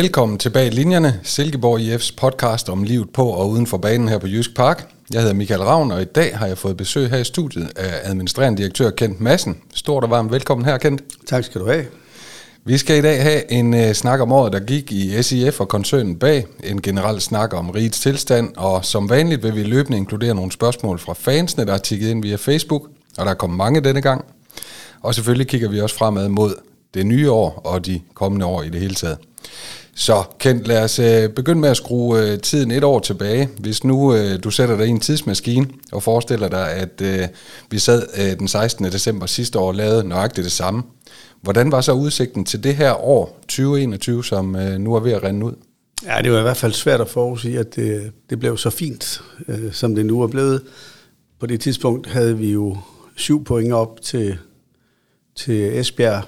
Velkommen tilbage i linjerne, Silkeborg IF's podcast om livet på og uden for banen her på Jysk Park. Jeg hedder Michael Ravn, og i dag har jeg fået besøg her i studiet af administrerende direktør Kent Madsen. Stort og varmt velkommen her, Kent. Tak skal du have. Vi skal i dag have en uh, snak om året, der gik i SIF og koncernen bag. En generel snak om rigets tilstand, og som vanligt vil vi løbende inkludere nogle spørgsmål fra fansene, der er tikket ind via Facebook, og der er kommet mange denne gang. Og selvfølgelig kigger vi også fremad mod det nye år og de kommende år i det hele taget. Så Kent, lad os øh, begynde med at skrue øh, tiden et år tilbage. Hvis nu øh, du sætter dig i en tidsmaskine og forestiller dig, at øh, vi sad øh, den 16. december sidste år og lavede nøjagtigt det samme. Hvordan var så udsigten til det her år 2021, som øh, nu er ved at rende ud? Ja, det var i hvert fald svært at forudsige, at det, det blev så fint, øh, som det nu er blevet. På det tidspunkt havde vi jo syv point op til, til Esbjerg,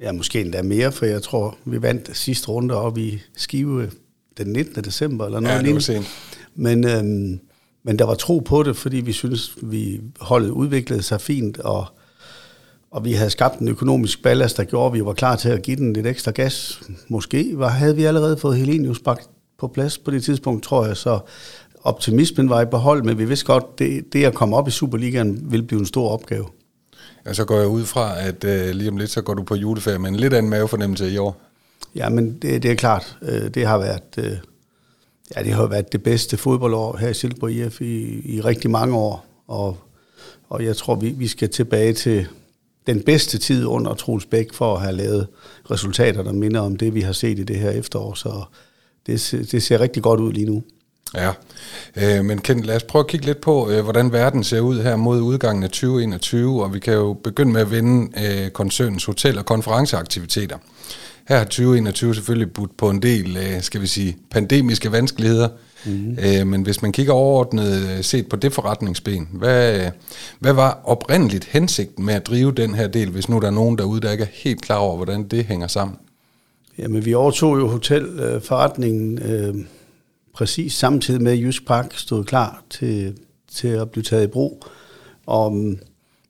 Ja, måske endda mere, for jeg tror, vi vandt sidste runde op i Skive den 19. december, eller noget ja, var sent. Men, øhm, men der var tro på det, fordi vi synes vi holdet udviklede sig fint, og, og vi havde skabt en økonomisk ballast, der gjorde, at vi var klar til at give den lidt ekstra gas. Måske var, havde vi allerede fået Helenius på plads på det tidspunkt, tror jeg, så optimismen var i behold, men vi vidste godt, det, det at komme op i Superligaen ville blive en stor opgave. Ja, så går jeg ud fra, at øh, lige om lidt, så går du på juleferie med en lidt anden mavefornemmelse i år. Ja, men det, det er klart. Øh, det har været... Øh, ja, det har været det bedste fodboldår her i Silkeborg IF i, i rigtig mange år. Og, og jeg tror, vi, vi skal tilbage til den bedste tid under Troels Bæk for at have lavet resultater, der minder om det, vi har set i det her efterår. Så det, det ser rigtig godt ud lige nu. Ja, øh, men Kent, lad os prøve at kigge lidt på, øh, hvordan verden ser ud her mod udgangen af 2021, og vi kan jo begynde med at vinde øh, koncernens hotel- og konferenceaktiviteter. Her har 2021 selvfølgelig budt på en del, øh, skal vi sige, pandemiske vanskeligheder, øh, men hvis man kigger overordnet set på det forretningsben, hvad, hvad var oprindeligt hensigten med at drive den her del, hvis nu der er nogen derude, der ikke er helt klar over, hvordan det hænger sammen? Jamen, vi overtog jo hotelforretningen... Øh præcis samtidig med, at Jysk Park stod klar til, til at blive taget i brug. Og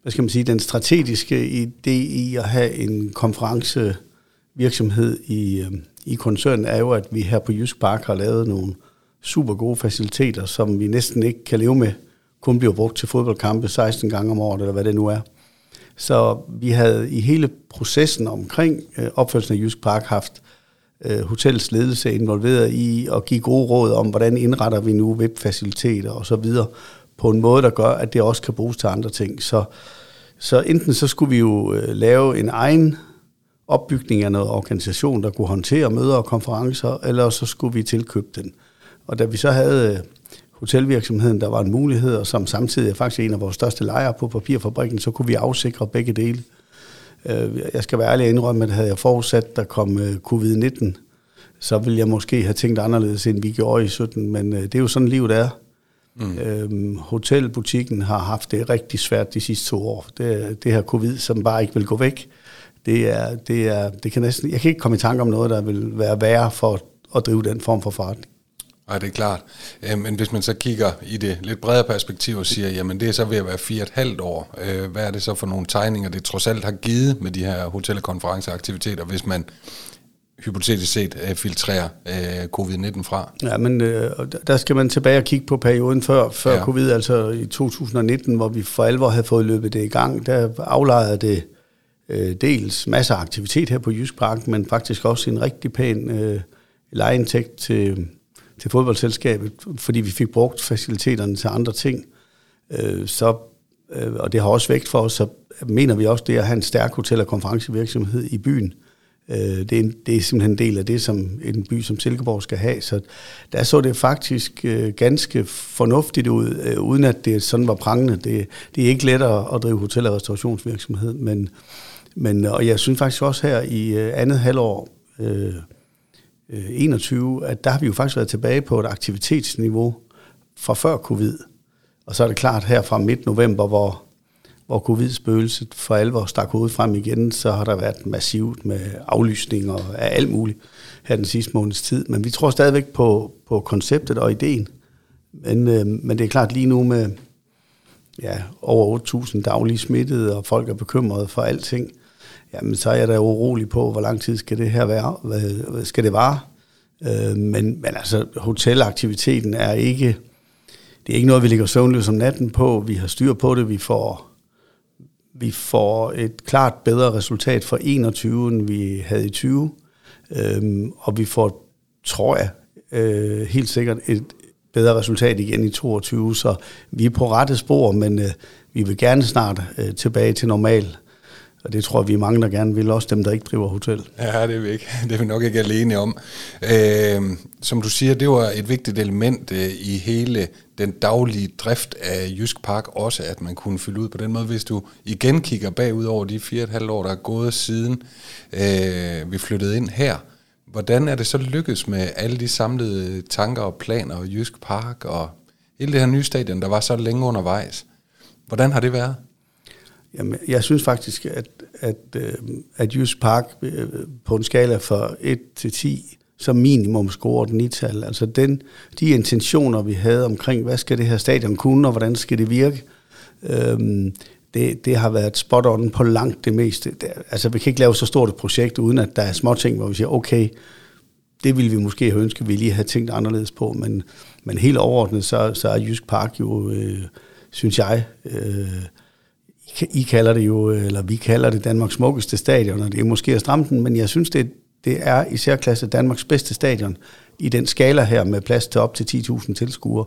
hvad skal man sige, den strategiske idé i at have en konferencevirksomhed i, øhm, i koncernen er jo, at vi her på Jysk Park har lavet nogle super gode faciliteter, som vi næsten ikke kan leve med, kun bliver brugt til fodboldkampe 16 gange om året, eller hvad det nu er. Så vi havde i hele processen omkring øh, opførelsen af Jysk Park haft øh, hotellets ledelse involveret i at give gode råd om, hvordan indretter vi nu webfaciliteter og så videre på en måde, der gør, at det også kan bruges til andre ting. Så, så enten så skulle vi jo øh, lave en egen opbygning af noget organisation, der kunne håndtere møder og konferencer, eller så skulle vi tilkøbe den. Og da vi så havde øh, hotelvirksomheden, der var en mulighed, og som samtidig er faktisk en af vores største lejere på papirfabrikken, så kunne vi afsikre begge dele. Øh, jeg skal være ærlig og indrømme, at havde jeg forudsat, der kom øh, covid-19, så ville jeg måske have tænkt anderledes, end vi gjorde i 17, men øh, det er jo sådan livet er. Mm. Øhm, hotelbutikken har haft det rigtig svært de sidste to år. Det, det her covid, som bare ikke vil gå væk, det er, det er, det kan næsten, jeg kan ikke komme i tanke om noget, der vil være værre for at drive den form for forretning. Nej, det er klart. Øh, men hvis man så kigger i det lidt bredere perspektiv og siger, jamen det er så ved at være fire et halvt år. Øh, hvad er det så for nogle tegninger, det trods alt har givet med de her hotel- og konferenceaktiviteter, hvis man hypotetisk set øh, filtrerer covid-19 fra? Ja, men der skal man tilbage og kigge på perioden før, før ja. covid, altså i 2019, hvor vi for alvor havde fået løbet det i gang. Der aflejede det dels masser af aktivitet her på Jysk Park, men faktisk også en rigtig pæn øh, lejeindtægt til til fodboldselskabet, fordi vi fik brugt faciliteterne til andre ting. Øh, så, øh, og det har også vægt for os, så mener vi også, det at have en stærk hotel- og konferencevirksomhed i byen. Øh, det, er en, det er simpelthen en del af det, som en by som Silkeborg skal have. Så der så det faktisk øh, ganske fornuftigt ud, øh, uden at det sådan var prangende. Det, det er ikke let at, at drive hotel- og restaurationsvirksomhed, men, men og jeg synes faktisk også her i øh, andet halvår, øh, Øh, 21, at der har vi jo faktisk været tilbage på et aktivitetsniveau fra før covid. Og så er det klart her fra midt november, hvor, hvor covid-spøgelset for alvor stak hovedet frem igen, så har der været massivt med aflysninger af alt muligt her den sidste måneds tid. Men vi tror stadigvæk på, på konceptet og ideen. Men, øh, men det er klart lige nu med ja, over 8.000 daglige smittede, og folk er bekymrede for alting, jamen så er jeg da urolig på, hvor lang tid skal det her være, hvad, skal det vare? Øh, men, men altså, hotelaktiviteten er ikke, det er ikke noget, vi ligger søvnløs om natten på. Vi har styr på det. Vi får, vi får et klart bedre resultat for 21, end vi havde i 20. øh, og vi får, tror jeg, øh, helt sikkert et bedre resultat igen i 22. Så vi er på rette spor, men øh, vi vil gerne snart øh, tilbage til normal så det tror jeg, vi er mange, der gerne vil, også dem, der ikke driver hotel. Ja, det er vi ikke. Det er vi nok ikke alene om. Øh, som du siger, det var et vigtigt element øh, i hele den daglige drift af Jysk Park, også at man kunne fylde ud på den måde. Hvis du igen kigger bagud over de fire og et halvt år, der er gået siden øh, vi flyttede ind her, hvordan er det så lykkedes med alle de samlede tanker og planer og Jysk Park og hele det her nye stadion, der var så længe undervejs? Hvordan har det været? Jamen, jeg synes faktisk, at, at, øh, at Jysk Park øh, på en skala fra 1 til 10 som minimum scorer den tal. Altså den, de intentioner, vi havde omkring, hvad skal det her stadion kunne, og hvordan skal det virke, øhm, det, det har været spot on på langt det meste. Det, altså vi kan ikke lave så stort et projekt, uden at der er små ting, hvor vi siger, okay, det ville vi måske have ønsket, vi lige havde tænkt anderledes på, men, men helt overordnet, så, så er Jysk Park jo, øh, synes jeg, øh, i kalder det jo, eller vi kalder det Danmarks smukkeste stadion, og det er måske at stramme den, men jeg synes, det, det er i særklasse Danmarks bedste stadion i den skala her med plads til op til 10.000 tilskuere.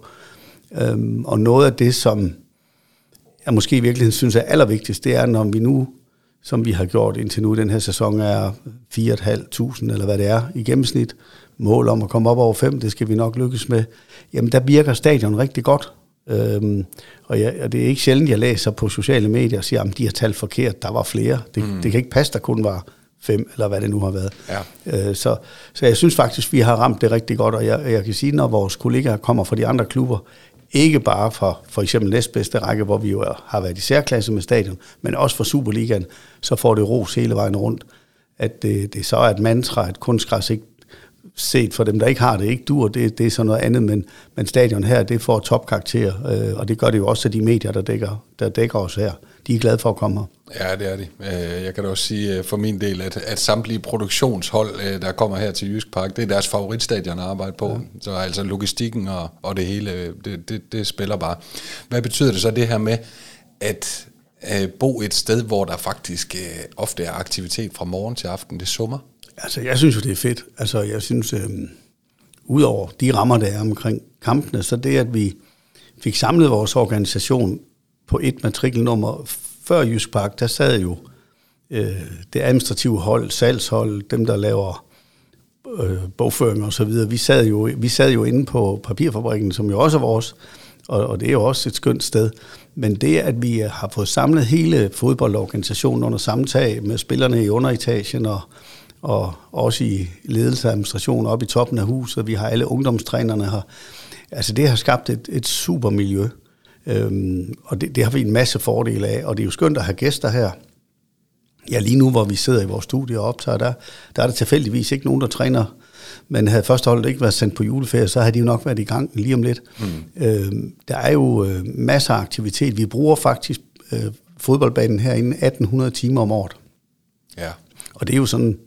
Øhm, og noget af det, som jeg måske i virkeligheden synes er allervigtigst, det er, når vi nu, som vi har gjort indtil nu, den her sæson er 4.500 eller hvad det er i gennemsnit, mål om at komme op over 5, det skal vi nok lykkes med, jamen der virker stadion rigtig godt. Øhm, og, jeg, og det er ikke sjældent, jeg læser på sociale medier og siger, at de har talt forkert, der var flere. Det, mm. det kan ikke passe, der kun var fem, eller hvad det nu har været. Ja. Øh, så, så jeg synes faktisk, vi har ramt det rigtig godt, og jeg, jeg kan sige, når vores kollegaer kommer fra de andre klubber, ikke bare fra for eksempel næstbedste række, hvor vi jo har været i særklasse med stadion, men også for Superligaen, så får det ros hele vejen rundt. At det, det så er et mantra, at kunstgræs ikke set for dem, der ikke har det, ikke dur, det, det er sådan noget andet, men, men stadion her, det får topkarakter, øh, og det gør det jo også til de medier, der dækker, der dækker os her. De er glade for at komme her. Ja, det er de. Øh, jeg kan da også sige øh, for min del, at, at samtlige produktionshold, øh, der kommer her til Jysk Park, det er deres favoritstadion at arbejde på. Ja. Så altså logistikken og, og det hele, det, det, det spiller bare. Hvad betyder det så det her med, at bo et sted, hvor der faktisk ofte er aktivitet fra morgen til aften, det summer? Altså, jeg synes jo, det er fedt. Altså, jeg synes, øh, udover de rammer, der er omkring kampene, så det, at vi fik samlet vores organisation på et matrikelnummer før Jysk Park, der sad jo øh, det administrative hold, salgshold, dem, der laver øh, bogføring og så videre. Vi sad, jo, vi sad jo inde på papirfabrikken, som jo også er vores, og, og det er jo også et skønt sted. Men det, at vi øh, har fået samlet hele fodboldorganisationen under samme tag med spillerne i underetagen og og også i ledelse og administration op i toppen af huset. Vi har alle ungdomstrænerne her. Altså det har skabt et, et super miljø, øhm, og det, det har vi en masse fordele af, og det er jo skønt at have gæster her. Ja, lige nu, hvor vi sidder i vores studie og optager, der, der er der tilfældigvis ikke nogen, der træner men havde førsteholdet ikke været sendt på juleferie, så havde de jo nok været i gang lige om lidt. Mm. Øhm, der er jo øh, masser af aktivitet. Vi bruger faktisk øh, fodboldbanen herinde 1800 timer om året. Ja. Og det er jo sådan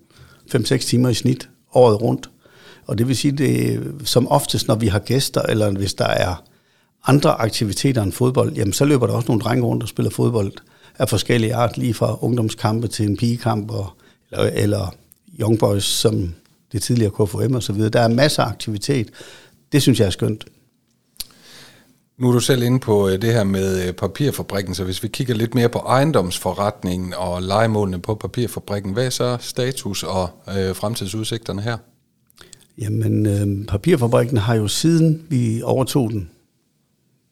5-6 timer i snit året rundt. Og det vil sige, det som oftest, når vi har gæster, eller hvis der er andre aktiviteter end fodbold, jamen så løber der også nogle drenge rundt og spiller fodbold af forskellige art, lige fra ungdomskampe til en pigekamp, og, eller, eller Young Boys, som det tidligere KFM og så videre. Der er masser af aktivitet. Det synes jeg er skønt. Nu er du selv inde på øh, det her med øh, papirfabrikken, så hvis vi kigger lidt mere på ejendomsforretningen og legemålene på papirfabrikken, hvad er så status og øh, fremtidsudsigterne her? Jamen, øh, papirfabrikken har jo siden vi overtog den,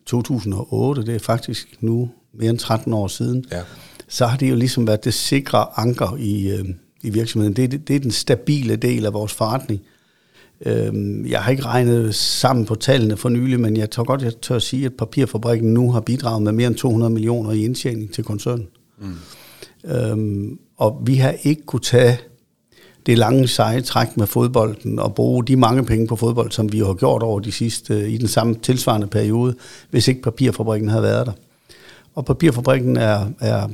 2008, det er faktisk nu mere end 13 år siden, ja. så har det jo ligesom været det sikre anker i, øh, i virksomheden. Det, det, det er den stabile del af vores forretning. Øhm, jeg har ikke regnet sammen på tallene for nylig, men jeg tror godt, jeg tør at sige, at papirfabrikken nu har bidraget med mere end 200 millioner i indtjening til koncernen. Mm. Øhm, og vi har ikke kunne tage det lange seje træk med fodbolden og bruge de mange penge på fodbold, som vi har gjort over de sidste, i den samme tilsvarende periode, hvis ikke papirfabrikken havde været der. Og papirfabrikken er, er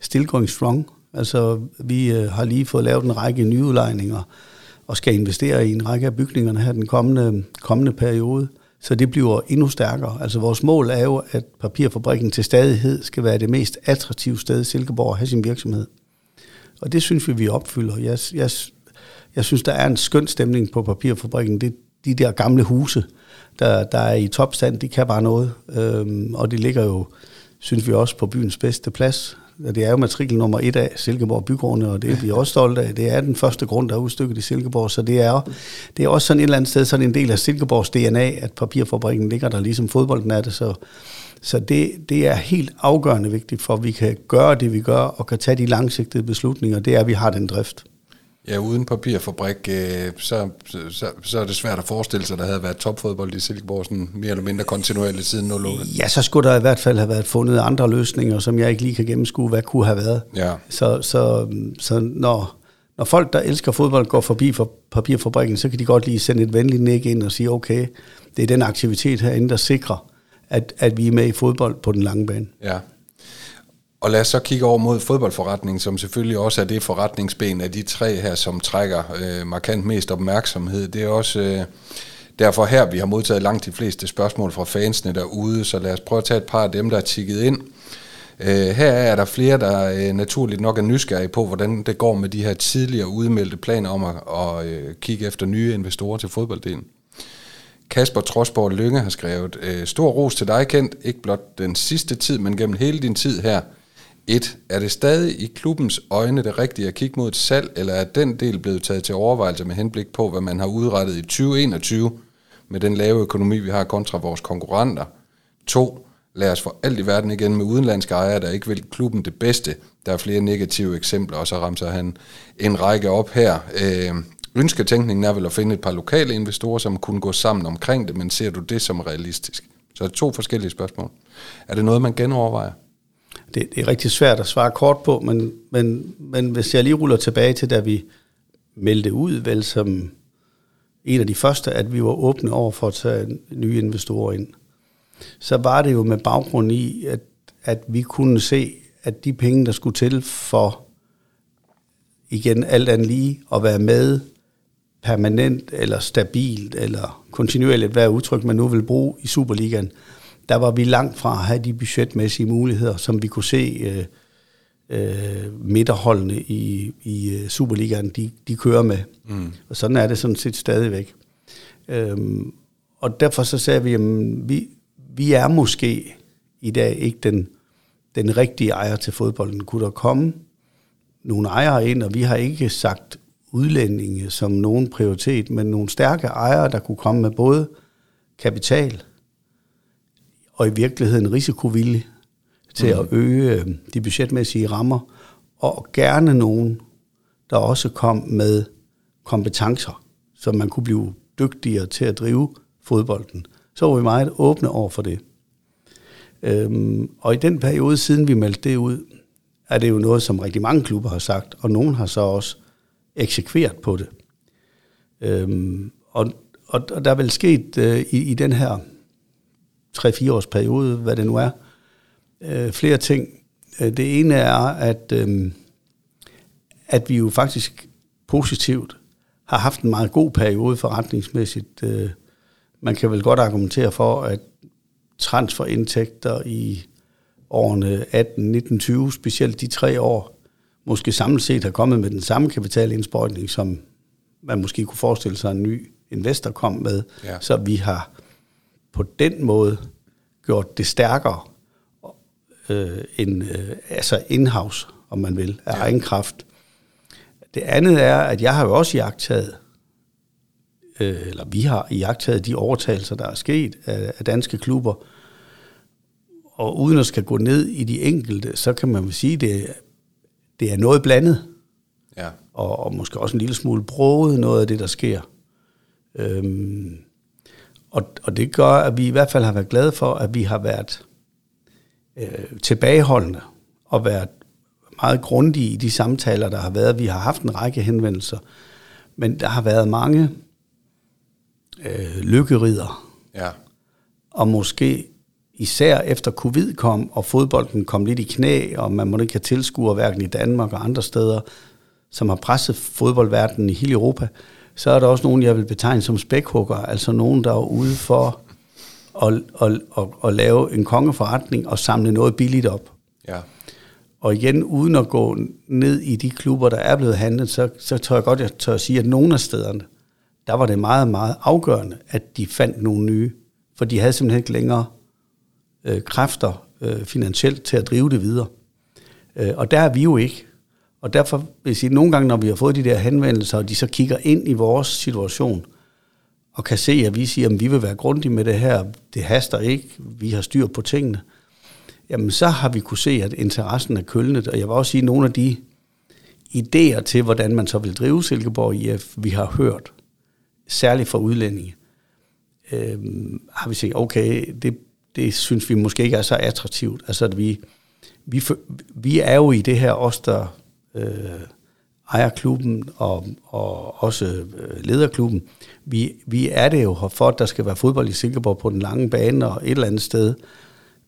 still going strong. Altså, vi øh, har lige fået lavet en række nyudlejninger, og skal investere i en række af bygningerne her den kommende, kommende periode. Så det bliver endnu stærkere. Altså vores mål er jo, at papirfabrikken til stadighed skal være det mest attraktive sted i Silkeborg at have sin virksomhed. Og det synes vi, vi opfylder. Jeg, jeg, jeg synes, der er en skøn stemning på papirfabrikken. Det, de der gamle huse, der, der er i topstand, de kan bare noget. Øhm, og de ligger jo, synes vi også, på byens bedste plads. Det er jo matrikel nummer et af Silkeborg Bygrunde, og det er vi også stolte af. Det er den første grund, der er udstykket i Silkeborg, så det er, det er også sådan et eller andet sted sådan en del af Silkeborgs DNA, at papirfabrikken ligger der ligesom fodbolden er det, så så det, det er helt afgørende vigtigt for, at vi kan gøre det, vi gør, og kan tage de langsigtede beslutninger. Det er, at vi har den drift. Ja, uden papirfabrik, øh, så, så, så er det svært at forestille sig, at der havde været topfodbold i Silkeborg sådan mere eller mindre kontinuerligt siden 0 Ja, så skulle der i hvert fald have været fundet andre løsninger, som jeg ikke lige kan gennemskue, hvad kunne have været. Ja. Så, så, så når, når folk, der elsker fodbold, går forbi for papirfabrikken, så kan de godt lige sende et venligt nik ind og sige, okay, det er den aktivitet herinde, der sikrer, at, at vi er med i fodbold på den lange bane. Ja. Og lad os så kigge over mod fodboldforretningen, som selvfølgelig også er det forretningsben af de tre her, som trækker øh, markant mest opmærksomhed. Det er også øh, derfor her, vi har modtaget langt de fleste spørgsmål fra fansene derude, så lad os prøve at tage et par af dem, der er tikket ind. Øh, her er der flere, der øh, naturligt nok er nysgerrige på, hvordan det går med de her tidligere udmeldte planer om at, at øh, kigge efter nye investorer til fodbolddelen. Kasper Trosborg Lønge har skrevet, øh, stor ros til dig, Kent, ikke blot den sidste tid, men gennem hele din tid her. 1. Er det stadig i klubbens øjne det rigtige at kigge mod et salg, eller er den del blevet taget til overvejelse med henblik på, hvad man har udrettet i 2021 med den lave økonomi, vi har kontra vores konkurrenter? 2. Lad os for alt i verden igen med udenlandske ejere, der ikke vil klubben det bedste. Der er flere negative eksempler, og så ramser han en række op her. Øh, Ønsketænkningen er vel at finde et par lokale investorer, som kunne gå sammen omkring det, men ser du det som realistisk? Så er det to forskellige spørgsmål. Er det noget, man genovervejer? Det, det er rigtig svært at svare kort på, men, men, men hvis jeg lige ruller tilbage til, da vi meldte ud, vel som en af de første, at vi var åbne over for at tage nye investorer ind, så var det jo med baggrund i, at, at vi kunne se, at de penge, der skulle til for igen alt andet lige at være med permanent eller stabilt eller kontinuerligt, hvad udtryk man nu vil bruge i Superligaen, der var vi langt fra at have de budgetmæssige muligheder, som vi kunne se øh, øh, midterholdene i, i øh, Superligaen, de, de kører med. Mm. Og sådan er det sådan set stadigvæk. Øhm, og derfor så sagde vi, at vi, vi er måske i dag ikke den, den rigtige ejer til fodbolden. Kunne der komme nogle ejere ind, og vi har ikke sagt udlændinge som nogen prioritet, men nogle stærke ejere, der kunne komme med både kapital og i virkeligheden risikovillig til mm. at øge øh, de budgetmæssige rammer, og gerne nogen, der også kom med kompetencer, så man kunne blive dygtigere til at drive fodbolden. Så var vi meget åbne over for det. Øhm, og i den periode, siden vi meldte det ud, er det jo noget, som rigtig mange klubber har sagt, og nogen har så også eksekveret på det. Øhm, og, og, og der er vel sket øh, i, i den her 3-4 års periode, hvad det nu er, øh, flere ting. Øh, det ene er, at, øh, at vi jo faktisk positivt har haft en meget god periode forretningsmæssigt. Øh, man kan vel godt argumentere for, at transferindtægter i årene 18, 19, 20, specielt de tre år, måske samlet set har kommet med den samme kapitalindsprøjtning, som man måske kunne forestille sig en ny investor kom med. Ja. Så vi har på den måde gjort det stærkere øh, end, øh, altså in-house, om man vil, af ja. egen kraft. Det andet er, at jeg har jo også jagtet, øh, eller vi har jagtet de overtagelser, der er sket af, af danske klubber, og uden at skal gå ned i de enkelte, så kan man sige, det det er noget blandet. Ja. Og, og måske også en lille smule broget noget af det, der sker. Øhm, og, og det gør, at vi i hvert fald har været glade for, at vi har været øh, tilbageholdende og været meget grundige i de samtaler, der har været. Vi har haft en række henvendelser, men der har været mange øh, lykkerider. Ja. Og måske især efter covid kom, og fodbolden kom lidt i knæ, og man må ikke have tilskuer hverken i Danmark og andre steder, som har presset fodboldverdenen i hele Europa, så er der også nogen, jeg vil betegne som spækhugger, altså nogen, der er ude for at, at, at, at lave en kongeforretning og samle noget billigt op. Ja. Og igen, uden at gå ned i de klubber, der er blevet handlet, så, så tør jeg godt jeg tør at sige, at nogle af stederne, der var det meget, meget afgørende, at de fandt nogle nye. For de havde simpelthen ikke længere øh, kræfter øh, finansielt til at drive det videre. Øh, og der er vi jo ikke. Og derfor vil jeg sige, at nogle gange, når vi har fået de der henvendelser, og de så kigger ind i vores situation, og kan se, at vi siger, at vi vil være grundige med det her, det haster ikke, vi har styr på tingene, jamen så har vi kunne se, at interessen er kølnet. Og jeg vil også sige, at nogle af de idéer til, hvordan man så vil drive Silkeborg IF, vi har hørt, særligt fra udlændinge, øh, har vi set, okay, det, det synes vi måske ikke er så attraktivt. Altså, at vi, vi, vi er jo i det her, os der øh, ejerklubben og, og også øh, lederklubben, vi, vi er det jo for, at der skal være fodbold i Silkeborg på den lange bane og et eller andet sted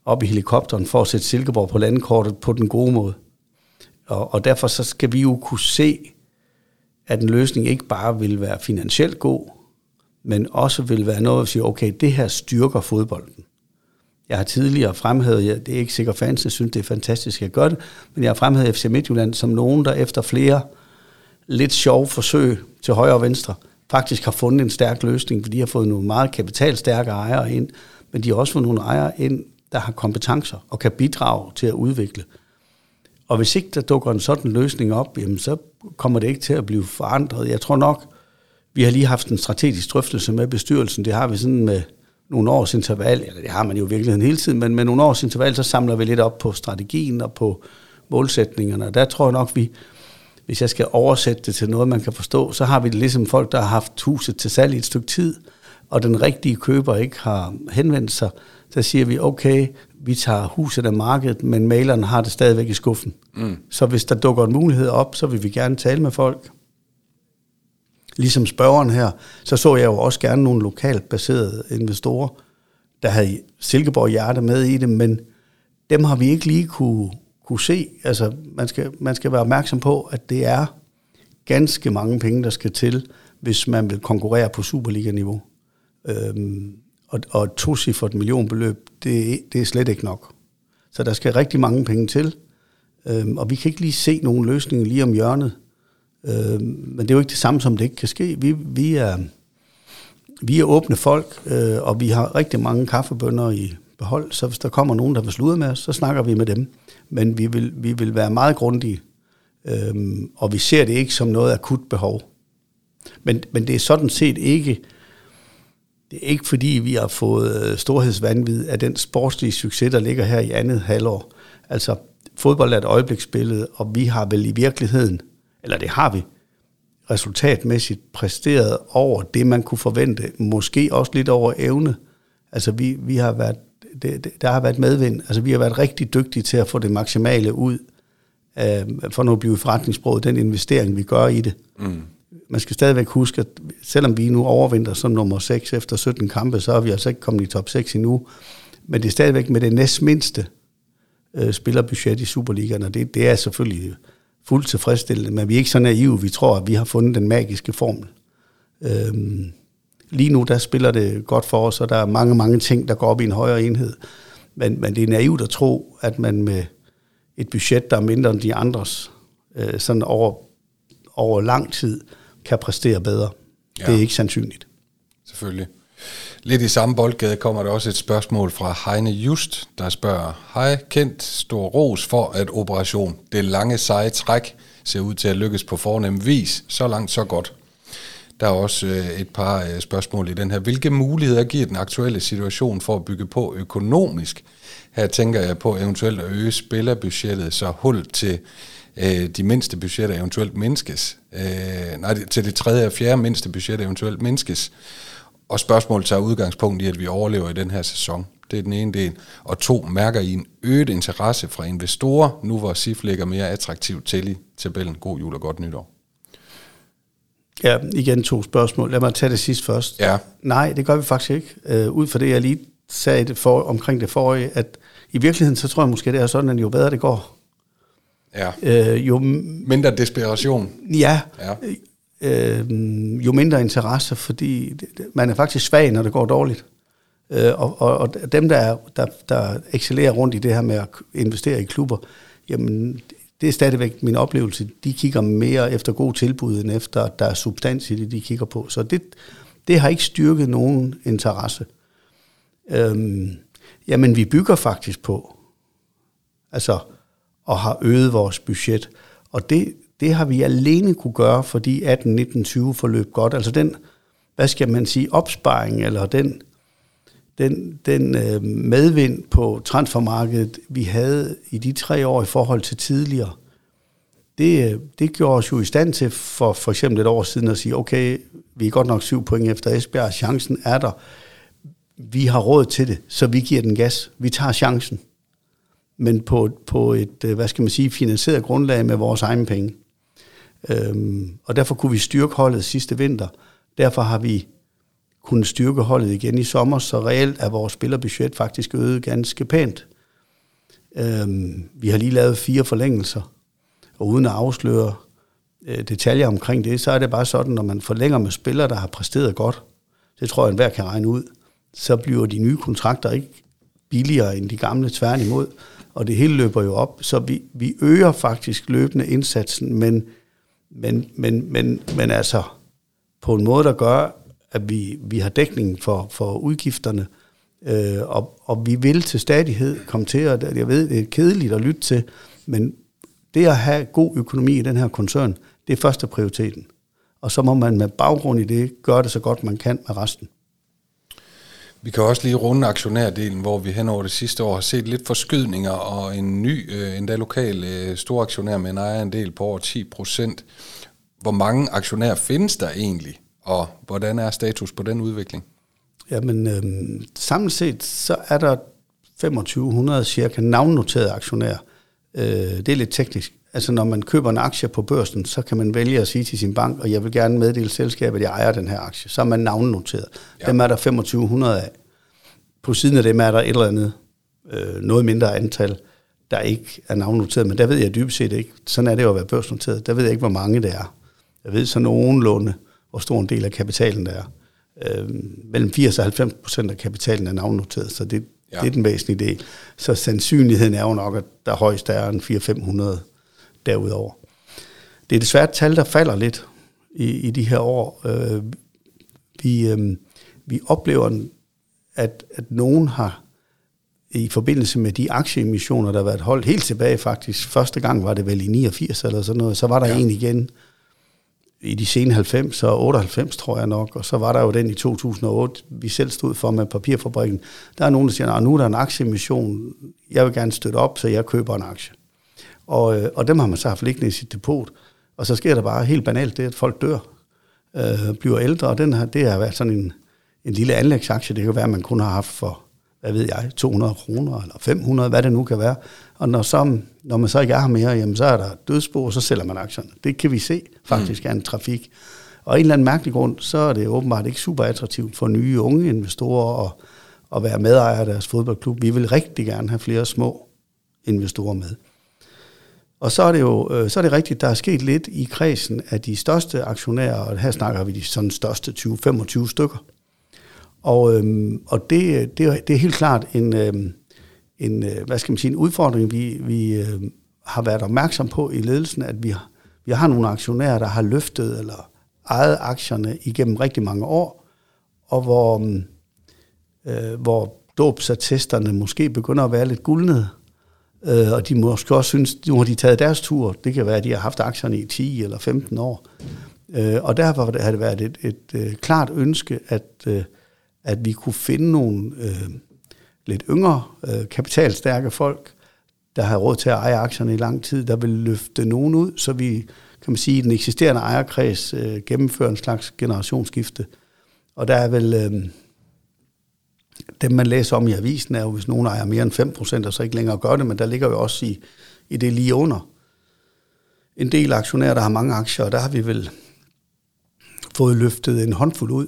op i helikopteren for at sætte Silkeborg på landkortet på den gode måde. Og, og derfor så skal vi jo kunne se, at en løsning ikke bare vil være finansielt god, men også vil være noget at sige, okay, det her styrker fodbolden. Jeg har tidligere fremhævet, ja, det er ikke sikkert fans, synes, det er fantastisk at gøre det, men jeg har fremhævet FC Midtjylland som nogen, der efter flere lidt sjove forsøg til højre og venstre, faktisk har fundet en stærk løsning, fordi de har fået nogle meget kapitalstærke ejere ind, men de har også fået nogle ejere ind, der har kompetencer og kan bidrage til at udvikle. Og hvis ikke der dukker en sådan løsning op, jamen så kommer det ikke til at blive forandret. Jeg tror nok, vi har lige haft en strategisk drøftelse med bestyrelsen. Det har vi sådan med nogle års interval, eller det har man jo virkelig hele tiden, men med nogle års interval, så samler vi lidt op på strategien og på målsætningerne. Og der tror jeg nok, vi, hvis jeg skal oversætte det til noget, man kan forstå, så har vi det ligesom folk, der har haft huset til salg i et stykke tid, og den rigtige køber ikke har henvendt sig, så siger vi, okay, vi tager huset af markedet, men maileren har det stadigvæk i skuffen. Mm. Så hvis der dukker en mulighed op, så vil vi gerne tale med folk. Ligesom spørgeren her, så så jeg jo også gerne nogle lokalt baserede investorer, der havde Silkeborg hjerte med i det, men dem har vi ikke lige kunne, kunne se. Altså, man skal, man skal være opmærksom på, at det er ganske mange penge, der skal til, hvis man vil konkurrere på Superliga-niveau. Øhm, og, og et tocifret millionbeløb, det, det er slet ikke nok. Så der skal rigtig mange penge til, øhm, og vi kan ikke lige se nogen løsning lige om hjørnet. Øh, men det er jo ikke det samme, som det ikke kan ske. Vi, vi, er, vi er åbne folk, øh, og vi har rigtig mange kaffebønder i behold, så hvis der kommer nogen, der vil slude med os, så snakker vi med dem. Men vi vil, vi vil være meget grundige, øh, og vi ser det ikke som noget akut behov. Men, men det er sådan set ikke det er ikke fordi, vi har fået øh, storhedsvandvid af den sportslige succes, der ligger her i andet halvår. Altså, fodbold er et øjebliksbillede, og vi har vel i virkeligheden, eller det har vi, resultatmæssigt præsteret over det, man kunne forvente. Måske også lidt over evne. Altså, vi, vi har været, det, det, der har været medvind. Altså, vi har været rigtig dygtige til at få det maksimale ud, øh, for nu at blive forretningssproget, den investering, vi gør i det. Mm man skal stadigvæk huske, at selvom vi nu overvinder som nummer 6 efter 17 kampe, så er vi altså ikke kommet i top 6 endnu. Men det er stadigvæk med det næst mindste øh, spillerbudget i Superligaen, og det, det er selvfølgelig fuldt tilfredsstillende, men vi er ikke så naive, vi tror, at vi har fundet den magiske formel. Øhm, lige nu, der spiller det godt for os, og der er mange, mange ting, der går op i en højere enhed. Men, men det er naivt at tro, at man med et budget, der er mindre end de andres, øh, sådan over, over lang tid, kan præstere bedre. Ja. Det er ikke sandsynligt. Selvfølgelig. Lidt i samme boldgade kommer der også et spørgsmål fra Heine Just, der spørger, Hej, Kent, stor ros for, at operation Det Lange Seje Træk ser ud til at lykkes på fornem vis. Så langt, så godt. Der er også øh, et par øh, spørgsmål i den her. Hvilke muligheder giver den aktuelle situation for at bygge på økonomisk? Her tænker jeg på eventuelt at øge spillerbudgettet, så hul til øh, de mindste budgetter eventuelt mindskes. Øh, nej, til det tredje og fjerde mindste budget eventuelt mindskes. Og spørgsmålet tager udgangspunkt i, at vi overlever i den her sæson. Det er den ene del. Og to, mærker I en øget interesse fra investorer, nu hvor SIF ligger mere attraktivt til i tabellen. God jul og godt nytår. Ja, igen to spørgsmål. Lad mig tage det sidst først. Ja. Nej, det gør vi faktisk ikke. Uh, ud fra det, jeg lige sagde det for, omkring det forrige, at i virkeligheden, så tror jeg måske, det er sådan, at jo bedre det går, Ja. Øh, jo mindre desperation. Ja. ja øh, jo mindre interesse, fordi man er faktisk svag, når det går dårligt. Øh, og, og, og dem, der, der, der excellerer rundt i det her med at investere i klubber, jamen, det er stadigvæk min oplevelse. De kigger mere efter gode tilbud, end efter, at der er substans i det, de kigger på. Så det, det har ikke styrket nogen interesse. Øhm, jamen, vi bygger faktisk på, altså, og har øget vores budget. Og det, det har vi alene kunne gøre, fordi 18, 19, 20 forløb godt. Altså den, hvad skal man sige, opsparing, eller den, den, den øh, medvind på transfermarkedet, vi havde i de tre år i forhold til tidligere, det, øh, det gjorde os jo i stand til for for eksempel et år siden at sige, okay, vi er godt nok syv point efter Esbjerg, chancen er der. Vi har råd til det, så vi giver den gas. Vi tager chancen. Men på, på et, øh, hvad skal man sige, finansieret grundlag med vores egne penge. Øhm, og derfor kunne vi styrke holdet sidste vinter. Derfor har vi kunnet styrke holdet igen i sommer, så reelt er vores spillerbudget faktisk øget ganske pænt. Øhm, vi har lige lavet fire forlængelser, og uden at afsløre øh, detaljer omkring det, så er det bare sådan, når man forlænger med spillere, der har præsteret godt, det tror jeg, enhver kan regne ud, så bliver de nye kontrakter ikke billigere end de gamle, tværtimod, og det hele løber jo op, så vi, vi øger faktisk løbende indsatsen, men, men, men, men, men altså på en måde, der gør, at vi, vi har dækning for, for udgifterne, øh, og, og vi vil til stadighed komme til, at jeg ved, det er kedeligt at lytte til, men det at have god økonomi i den her koncern, det er første prioriteten. Og så må man med baggrund i det gøre det så godt man kan med resten. Vi kan også lige runde aktionærdelen, hvor vi hen over det sidste år har set lidt forskydninger, og en ny, øh, endda lokal øh, stor aktionær med en ejerandel på over 10 procent. Hvor mange aktionærer findes der egentlig, og hvordan er status på den udvikling? Jamen, øh, samlet set, så er der 2500 cirka navnnoterede aktionærer. Øh, det er lidt teknisk. Altså, når man køber en aktie på børsen, så kan man vælge at sige til sin bank, og jeg vil gerne meddele selskabet, at jeg ejer den her aktie. Så er man navnnoteret. Ja. Dem er der 2500 af. På siden af dem er der et eller andet, øh, noget mindre antal, der ikke er navnnoteret, men der ved jeg dybest set ikke. Sådan er det jo at være børsnoteret. Der ved jeg ikke, hvor mange det er. Jeg ved så nogenlunde, hvor stor en del af kapitalen der er. Øh, mellem 80 og 90 procent af kapitalen er navnnoteret, så det, ja. det er den væsentlige del. Så sandsynligheden er jo nok, at der højst er en 400-500 derudover. Det er desværre et tal, der falder lidt i, i de her år. Øh, vi, øh, vi oplever, at, at nogen har i forbindelse med de aktieemissioner, der har været holdt helt tilbage faktisk. Første gang var det vel i 89 eller sådan noget. Så var der ja. en igen i de sene 90 og 98, tror jeg nok. Og så var der jo den i 2008, vi selv stod for med papirfabrikken. Der er nogen, der siger, nu er der en aktieemission, jeg vil gerne støtte op, så jeg køber en aktie. Og, øh, og dem har man så haft liggende i sit depot. Og så sker der bare helt banalt det, at folk dør, øh, bliver ældre, og den her, det har været sådan en, en lille anlægsaktie. Det kan være, at man kun har haft for, hvad ved jeg, 200 kroner eller 500, hvad det nu kan være. Og når, så, når man så ikke er her mere, jamen, så er der dødsbo, og så sælger man aktierne. Det kan vi se faktisk mm. er en trafik. Og en eller anden mærkelig grund, så er det åbenbart ikke super attraktivt for nye unge investorer at, at være medejer af deres fodboldklub. Vi vil rigtig gerne have flere små investorer med. Og så er det jo øh, så er det rigtigt, der er sket lidt i kredsen af de største aktionærer, og her snakker vi de sådan største 20-25 stykker. Og, øhm, og det, det, det er helt klart en, øhm, en, øh, hvad skal man sige, en udfordring, vi, vi øhm, har været opmærksom på i ledelsen, at vi, vi har nogle aktionærer, der har løftet eller ejet aktierne igennem rigtig mange år, og hvor, øhm, øh, hvor dåbsattesterne måske begynder at være lidt guldnede, Øh, og de måske også synes, nu har de taget deres tur. Det kan være, at de har haft aktierne i 10 eller 15 år. Øh, og derfor har det været et, et, et øh, klart ønske, at, øh, at vi kunne finde nogle øh, lidt yngre, øh, kapitalstærke folk, der har råd til at eje aktierne i lang tid, der vil løfte nogen ud, så vi, kan man sige, den eksisterende ejerkreds øh, gennemfører en slags generationsskifte. Og der er vel... Øh, dem, man læser om i avisen, er jo, hvis nogen ejer mere end 5 procent, og så ikke længere gør det, men der ligger jo også i, i det lige under. En del aktionærer, der har mange aktier, og der har vi vel fået løftet en håndfuld ud.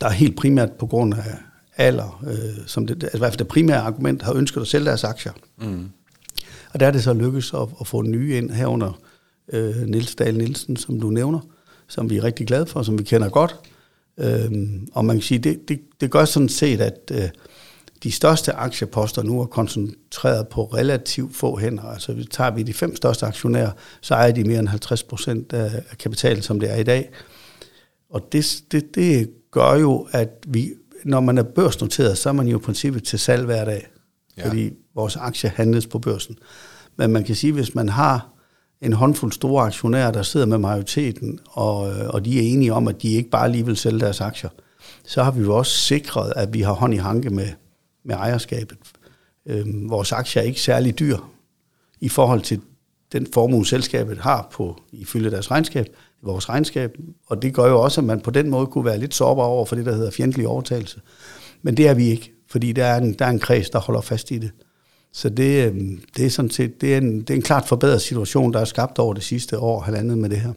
Der er helt primært på grund af alder, øh, som det, altså i hvert fald det primære argument, har ønsket at sælge deres aktier. Mm. Og der er det så lykkes at, at få nye ind herunder øh, Niels Dahl Nielsen, som du nævner, som vi er rigtig glade for, som vi kender godt. Øh, og man kan sige, det, det, det gør sådan set, at øh, de største aktieposter nu er koncentreret på relativt få hænder. Altså tager vi de fem største aktionærer, så ejer de mere end 50 procent af kapitalen, som det er i dag. Og det, det, det gør jo, at vi, når man er børsnoteret, så er man jo i princippet til salg hver dag. Ja. Fordi vores aktier handles på børsen. Men man kan sige, hvis man har en håndfuld store aktionærer, der sidder med majoriteten, og, øh, og de er enige om, at de ikke bare lige vil sælge deres aktier, så har vi jo også sikret, at vi har hånd i hanke med, med ejerskabet. Øhm, vores aktier er ikke særlig dyr i forhold til den formue, selskabet har på ifølge deres regnskab, vores regnskab, og det gør jo også, at man på den måde kunne være lidt sårbar over for det, der hedder fjendtlig overtagelse. Men det er vi ikke, fordi der er en, der er en kreds, der holder fast i det. Så det, øhm, det er sådan set det er, en, det er en klart forbedret situation, der er skabt over det sidste år, halvandet med det her.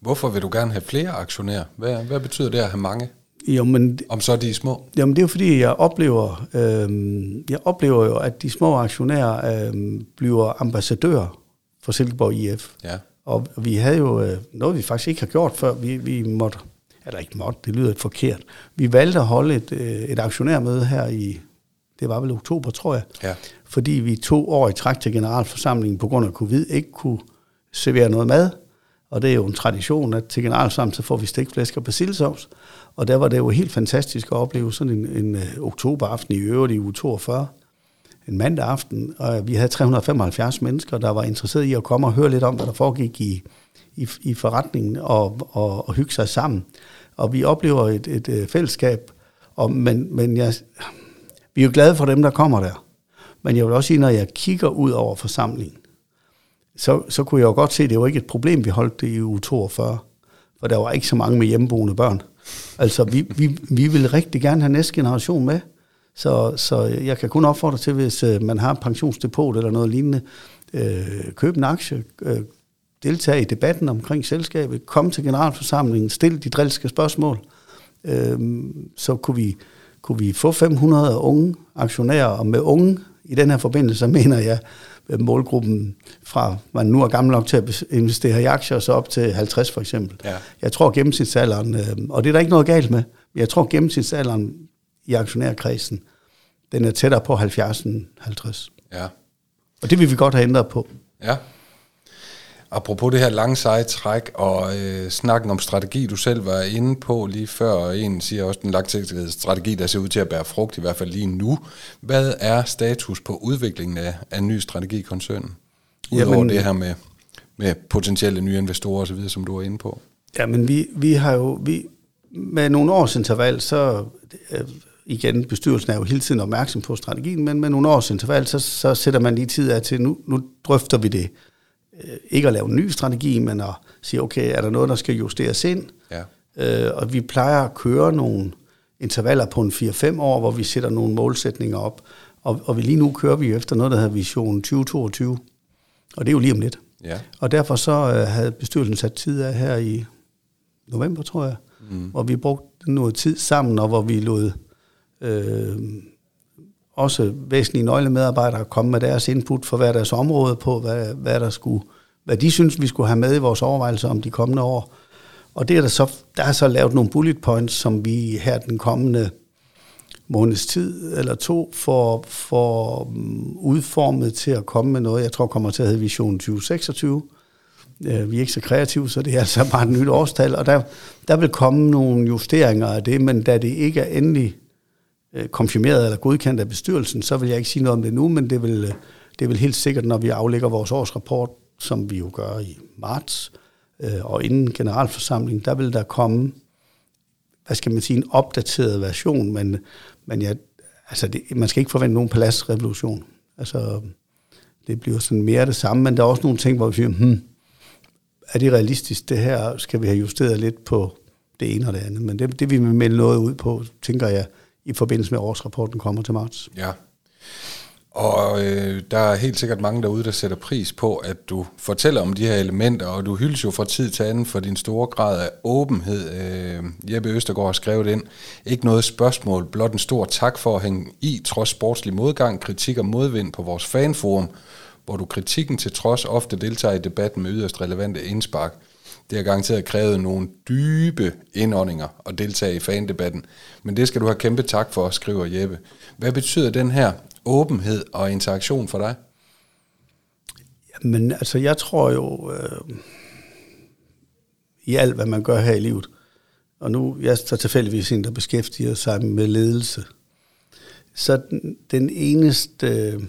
Hvorfor vil du gerne have flere aktionærer? Hvad, hvad betyder det at have mange? Jo, men, Om så de er små? Jamen det er jo fordi, jeg oplever, øhm, jeg oplever jo, at de små aktionærer øhm, bliver ambassadører for Silkeborg IF. Ja. Og vi havde jo øh, noget, vi faktisk ikke har gjort før. Vi, vi måtte, eller ikke måtte, det lyder forkert. Vi valgte at holde et, øh, et aktionærmøde her i, det var vel oktober, tror jeg. Ja. Fordi vi to år i træk til generalforsamlingen på grund af covid ikke kunne servere noget mad. Og det er jo en tradition, at til generalforsamlingen så får vi stikflæsk og basilisovs. Og der var det jo helt fantastisk at opleve sådan en, en øh, oktoberaften i øvrigt i uge 42. En mandag aften, og vi havde 375 mennesker, der var interesseret i at komme og høre lidt om, hvad der foregik i, i, i forretningen og, og, og hygge sig sammen. Og vi oplever et, et, et fællesskab, og, men, men jeg, vi er jo glade for dem, der kommer der. Men jeg vil også sige, når jeg kigger ud over forsamlingen, så, så kunne jeg jo godt se, at det var ikke et problem, vi holdt det i uge 42. For der var ikke så mange med hjemmeboende børn. Altså, vi, vi, vi vil rigtig gerne have næste generation med. Så, så jeg kan kun opfordre til, hvis øh, man har pensionsdepot eller noget lignende, øh, køb en aktie, øh, deltage i debatten omkring selskabet, kom til generalforsamlingen, stil de drilske spørgsmål. Øh, så kunne vi, kunne vi få 500 unge aktionærer, og med unge i den her forbindelse, mener jeg målgruppen fra, man nu er gammel nok til at investere i aktier, så op til 50 for eksempel. Ja. Jeg tror gennemsnitsalderen, øh, og det er der ikke noget galt med, men jeg tror gennemsnitsalderen i aktionærkredsen, den er tættere på 70 end 50. Ja. Og det vil vi godt have ændret på. Ja. Apropos det her lange seje træk og øh, snakken om strategi, du selv var inde på lige før, og en siger også den langsigtede strategi, der ser ud til at bære frugt, i hvert fald lige nu. Hvad er status på udviklingen af, af en ny strategi i koncernen? Udover Jamen, det her med, med potentielle nye investorer osv., som du er inde på. Jamen, vi, vi har jo, vi, med nogle års interval, så øh, igen, bestyrelsen er jo hele tiden opmærksom på strategien, men med nogle års interval, så, så sætter man lige tid af til, nu, nu drøfter vi det ikke at lave en ny strategi, men at sige, okay, er der noget, der skal justeres ind? Ja. Øh, og vi plejer at køre nogle intervaller på en 4-5 år, hvor vi sætter nogle målsætninger op. Og, og vi lige nu kører vi efter noget, der hedder Vision 2022. Og det er jo lige om lidt. Ja. Og derfor så øh, havde bestyrelsen sat tid af her i november, tror jeg, mm. hvor vi brugte noget tid sammen, og hvor vi lod øh, også væsentlige nøglemedarbejdere komme med deres input for hver deres område på, hvad, hvad, der skulle, hvad de synes, vi skulle have med i vores overvejelser om de kommende år. Og det er der, så, der er så lavet nogle bullet points, som vi her den kommende måneds tid eller to får, får mm, udformet til at komme med noget, jeg tror kommer til at hedde Vision 2026. Øh, vi er ikke så kreative, så det er altså bare et nyt årstal, og der, der vil komme nogle justeringer af det, men da det ikke er endelig Øh, konfirmeret eller godkendt af bestyrelsen, så vil jeg ikke sige noget om det nu, men det vil, øh, det vil helt sikkert, når vi aflægger vores årsrapport, som vi jo gør i marts, øh, og inden generalforsamlingen, der vil der komme, hvad skal man sige, en opdateret version, men, men jeg, altså det, man skal ikke forvente nogen paladsrevolution. Altså, det bliver sådan mere det samme, men der er også nogle ting, hvor vi siger, hmm, er det realistisk, det her, skal vi have justeret lidt på det ene og det andet, men det, det vi vil melde noget ud på, tænker jeg, i forbindelse med årsrapporten kommer til marts. Ja. Og øh, der er helt sikkert mange derude, der sætter pris på, at du fortæller om de her elementer, og du hyldes jo fra tid til anden for din store grad af åbenhed. Øh, Jeppe Østergaard har skrevet ind, ikke noget spørgsmål, blot en stor tak for at hænge i, trods sportslig modgang, kritik og modvind på vores fanforum, hvor du kritikken til trods ofte deltager i debatten med yderst relevante indspark. Det har garanteret krævet nogle dybe indåndinger at deltage i fandebatten, men det skal du have kæmpe tak for, skriver Jeppe. Hvad betyder den her åbenhed og interaktion for dig? Men altså, jeg tror jo øh, i alt, hvad man gør her i livet, og nu jeg er tilfældigvis en, der beskæftiger sig med ledelse, så den, den eneste øh,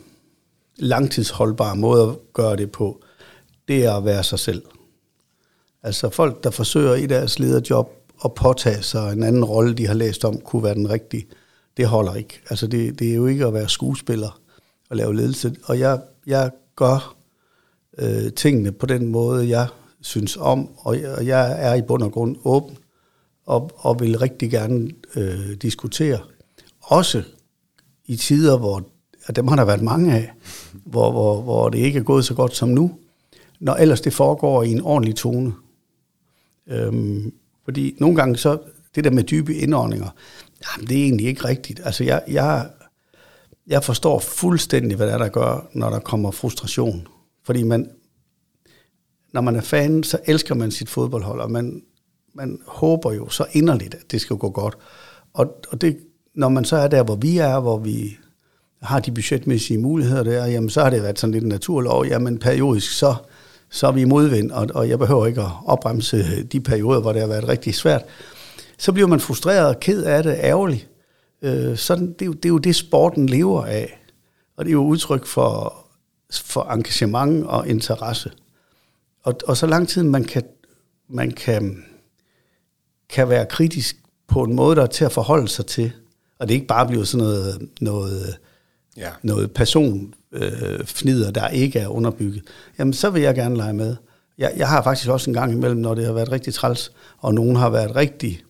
langtidsholdbare måde at gøre det på, det er at være sig selv. Altså folk, der forsøger i deres lederjob at påtage sig en anden rolle, de har læst om, kunne være den rigtige, det holder ikke. Altså det, det er jo ikke at være skuespiller og lave ledelse. Og jeg, jeg gør øh, tingene på den måde, jeg synes om, og jeg, og jeg er i bund og grund åben og, og vil rigtig gerne øh, diskutere. Også i tider, hvor og dem har der været mange af, hvor, hvor, hvor det ikke er gået så godt som nu, når ellers det foregår i en ordentlig tone. Øhm, fordi nogle gange så, det der med dybe indåndinger, jamen det er egentlig ikke rigtigt. Altså jeg, jeg, jeg forstår fuldstændig, hvad det er, der gør, når der kommer frustration. Fordi man, når man er fan, så elsker man sit fodboldhold, og man, man håber jo så inderligt, at det skal gå godt. Og, og det, når man så er der, hvor vi er, hvor vi har de budgetmæssige muligheder der, jamen så har det været sådan lidt en naturlov, jamen periodisk så, så er vi i modvind, og, og jeg behøver ikke at opbremse de perioder, hvor det har været rigtig svært. Så bliver man frustreret, ked af det, ærgerlig. Øh, sådan, det, er jo, det er jo det, sporten lever af. Og det er jo udtryk for, for engagement og interesse. Og, og så lang tid man kan, man kan, kan være kritisk på en måde, der er til at forholde sig til, og det ikke bare bliver sådan noget, noget, ja. noget person øh, fnider, der ikke er underbygget, jamen så vil jeg gerne lege med. Jeg, jeg har faktisk også en gang imellem, når det har været rigtig træls, og nogen har været rigtig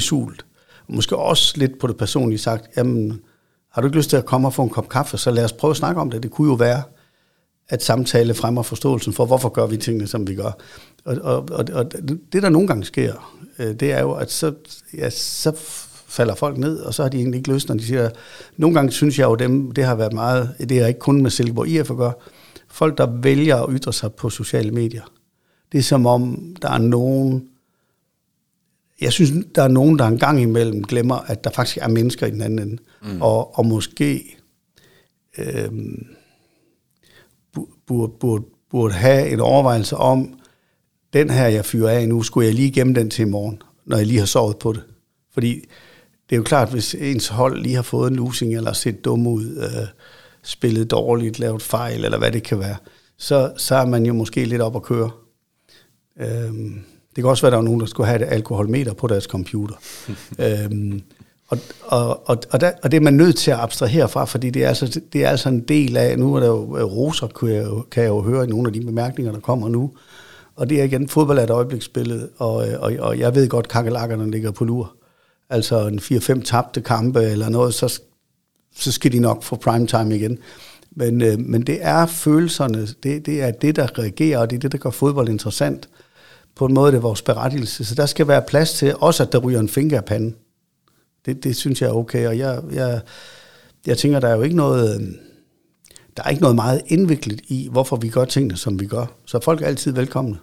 sult, måske også lidt på det personlige sagt, jamen har du ikke lyst til at komme og få en kop kaffe, så lad os prøve at snakke om det. Det kunne jo være, at samtale fremmer forståelsen for, hvorfor gør vi tingene, som vi gør. Og, og, og, og det, der nogle gange sker, øh, det er jo, at så, ja, så falder folk ned, og så har de egentlig ikke lyst, når de siger, nogle gange synes jeg jo dem, det har været meget, det er ikke kun med Silkeborg IF at gøre, folk der vælger at ytre sig på sociale medier. Det er som om, der er nogen, jeg synes, der er nogen, der en gang imellem glemmer, at der faktisk er mennesker i den anden ende, mm. og, og måske øhm, burde, burde, burde have en overvejelse om, den her, jeg fyrer af nu, skulle jeg lige gemme den til i morgen, når jeg lige har sovet på det. Fordi det er jo klart, hvis ens hold lige har fået en losing, eller set dum ud, øh, spillet dårligt, lavet fejl, eller hvad det kan være, så, så er man jo måske lidt op at køre. Øhm, det kan også være, at der er nogen, der skulle have et alkoholmeter på deres computer. øhm, og, og, og, og, der, og det er man nødt til at abstrahere fra, fordi det er, altså, det er altså en del af, nu er der jo øh, roser, kan jeg, jo, kan jeg jo høre i nogle af de bemærkninger, der kommer nu, og det er igen, fodbold er et øjebliksbillede, og, øh, og, og jeg ved godt, kakelakkerne ligger på lur altså en 4-5 tabte kampe eller noget, så, så skal de nok få primetime igen. Men, øh, men det er følelserne, det, det er det, der reagerer, og det er det, der gør fodbold interessant. På en måde det er vores berettigelse. Så der skal være plads til, også at der ryger en finger af panden. Det, det synes jeg er okay, og jeg, jeg, jeg tænker, der er jo ikke noget... Øh, der er ikke noget meget indviklet i, hvorfor vi gør tingene, som vi gør. Så folk er altid velkomne.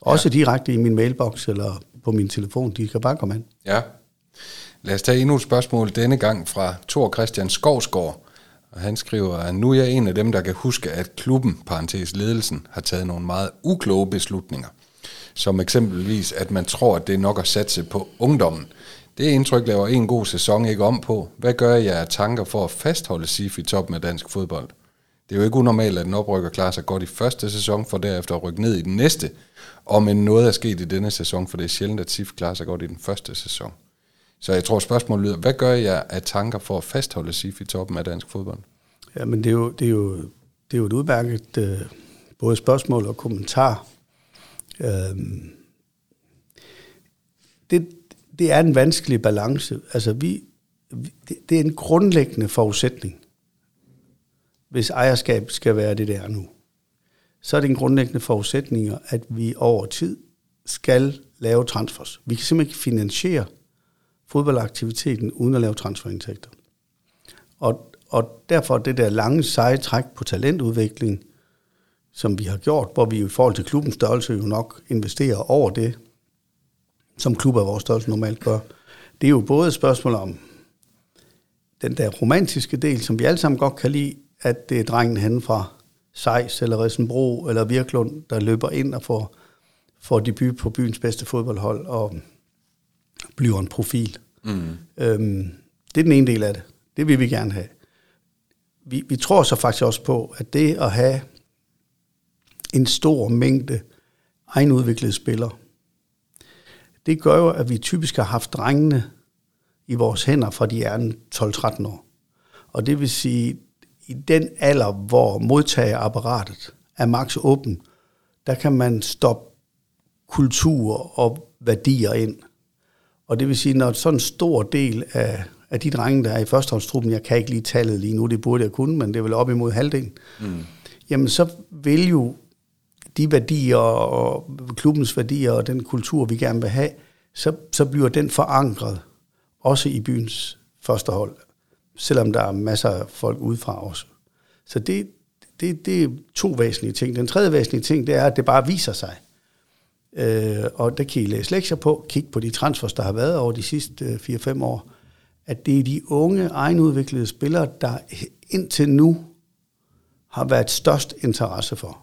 Også ja. direkte i min mailbox eller på min telefon. De kan bare komme ind. Ja, Lad os tage endnu et spørgsmål denne gang fra Thor Christian Skovsgaard. Og han skriver, at nu er jeg en af dem, der kan huske, at klubben, parentes ledelsen, har taget nogle meget ukloge beslutninger. Som eksempelvis, at man tror, at det er nok at satse på ungdommen. Det indtryk laver en god sæson ikke om på. Hvad gør jeg af tanker for at fastholde SIF i toppen af dansk fodbold? Det er jo ikke unormalt, at en oprykker klarer sig godt i første sæson, for derefter at rykke ned i den næste. Og men noget er sket i denne sæson, for det er sjældent, at SIF klarer sig godt i den første sæson. Så jeg tror, spørgsmålet lyder, hvad gør jeg af tanker for at fastholde SIF i toppen af dansk fodbold? Ja, men det er jo, det er jo, det er jo et udmærket øh, både spørgsmål og kommentar. Øhm, det, det er en vanskelig balance. Altså, vi, det, det er en grundlæggende forudsætning, hvis ejerskab skal være det, der nu. Så er det en grundlæggende forudsætning, at vi over tid skal lave transfers. Vi kan simpelthen ikke finansiere fodboldaktiviteten uden at lave transferindtægter. Og, og derfor det der lange seje træk på talentudvikling, som vi har gjort, hvor vi i forhold til klubbens størrelse jo nok investerer over det, som klubber af vores størrelse normalt gør, det er jo både et spørgsmål om den der romantiske del, som vi alle sammen godt kan lide, at det er drengen hen fra Sejs eller Risenbro eller Virklund, der løber ind og får, får debut på byens bedste fodboldhold og bliver en profil. Mm. Øhm, det er den ene del af det. Det vil vi gerne have. Vi, vi tror så faktisk også på, at det at have en stor mængde egenudviklede spillere, det gør jo, at vi typisk har haft drengene i vores hænder fra de er 12-13 år. Og det vil sige, i den alder, hvor modtagerapparatet er maks åben, der kan man stoppe kultur og værdier ind. Og det vil sige, når sådan en stor del af, af de drenge, der er i førsteholdstruppen, jeg kan ikke lige tallet lige nu, det burde jeg kunne, men det er vel op imod halvdelen, mm. jamen så vil jo de værdier og klubbens værdier og den kultur, vi gerne vil have, så, så bliver den forankret også i byens første hold, selvom der er masser af folk udefra også. Så det, det, det er to væsentlige ting. Den tredje væsentlige ting, det er, at det bare viser sig. Øh, og der kan I læse lektier på, kig på de transfers, der har været over de sidste øh, 4-5 år, at det er de unge, egenudviklede spillere, der indtil nu har været størst interesse for.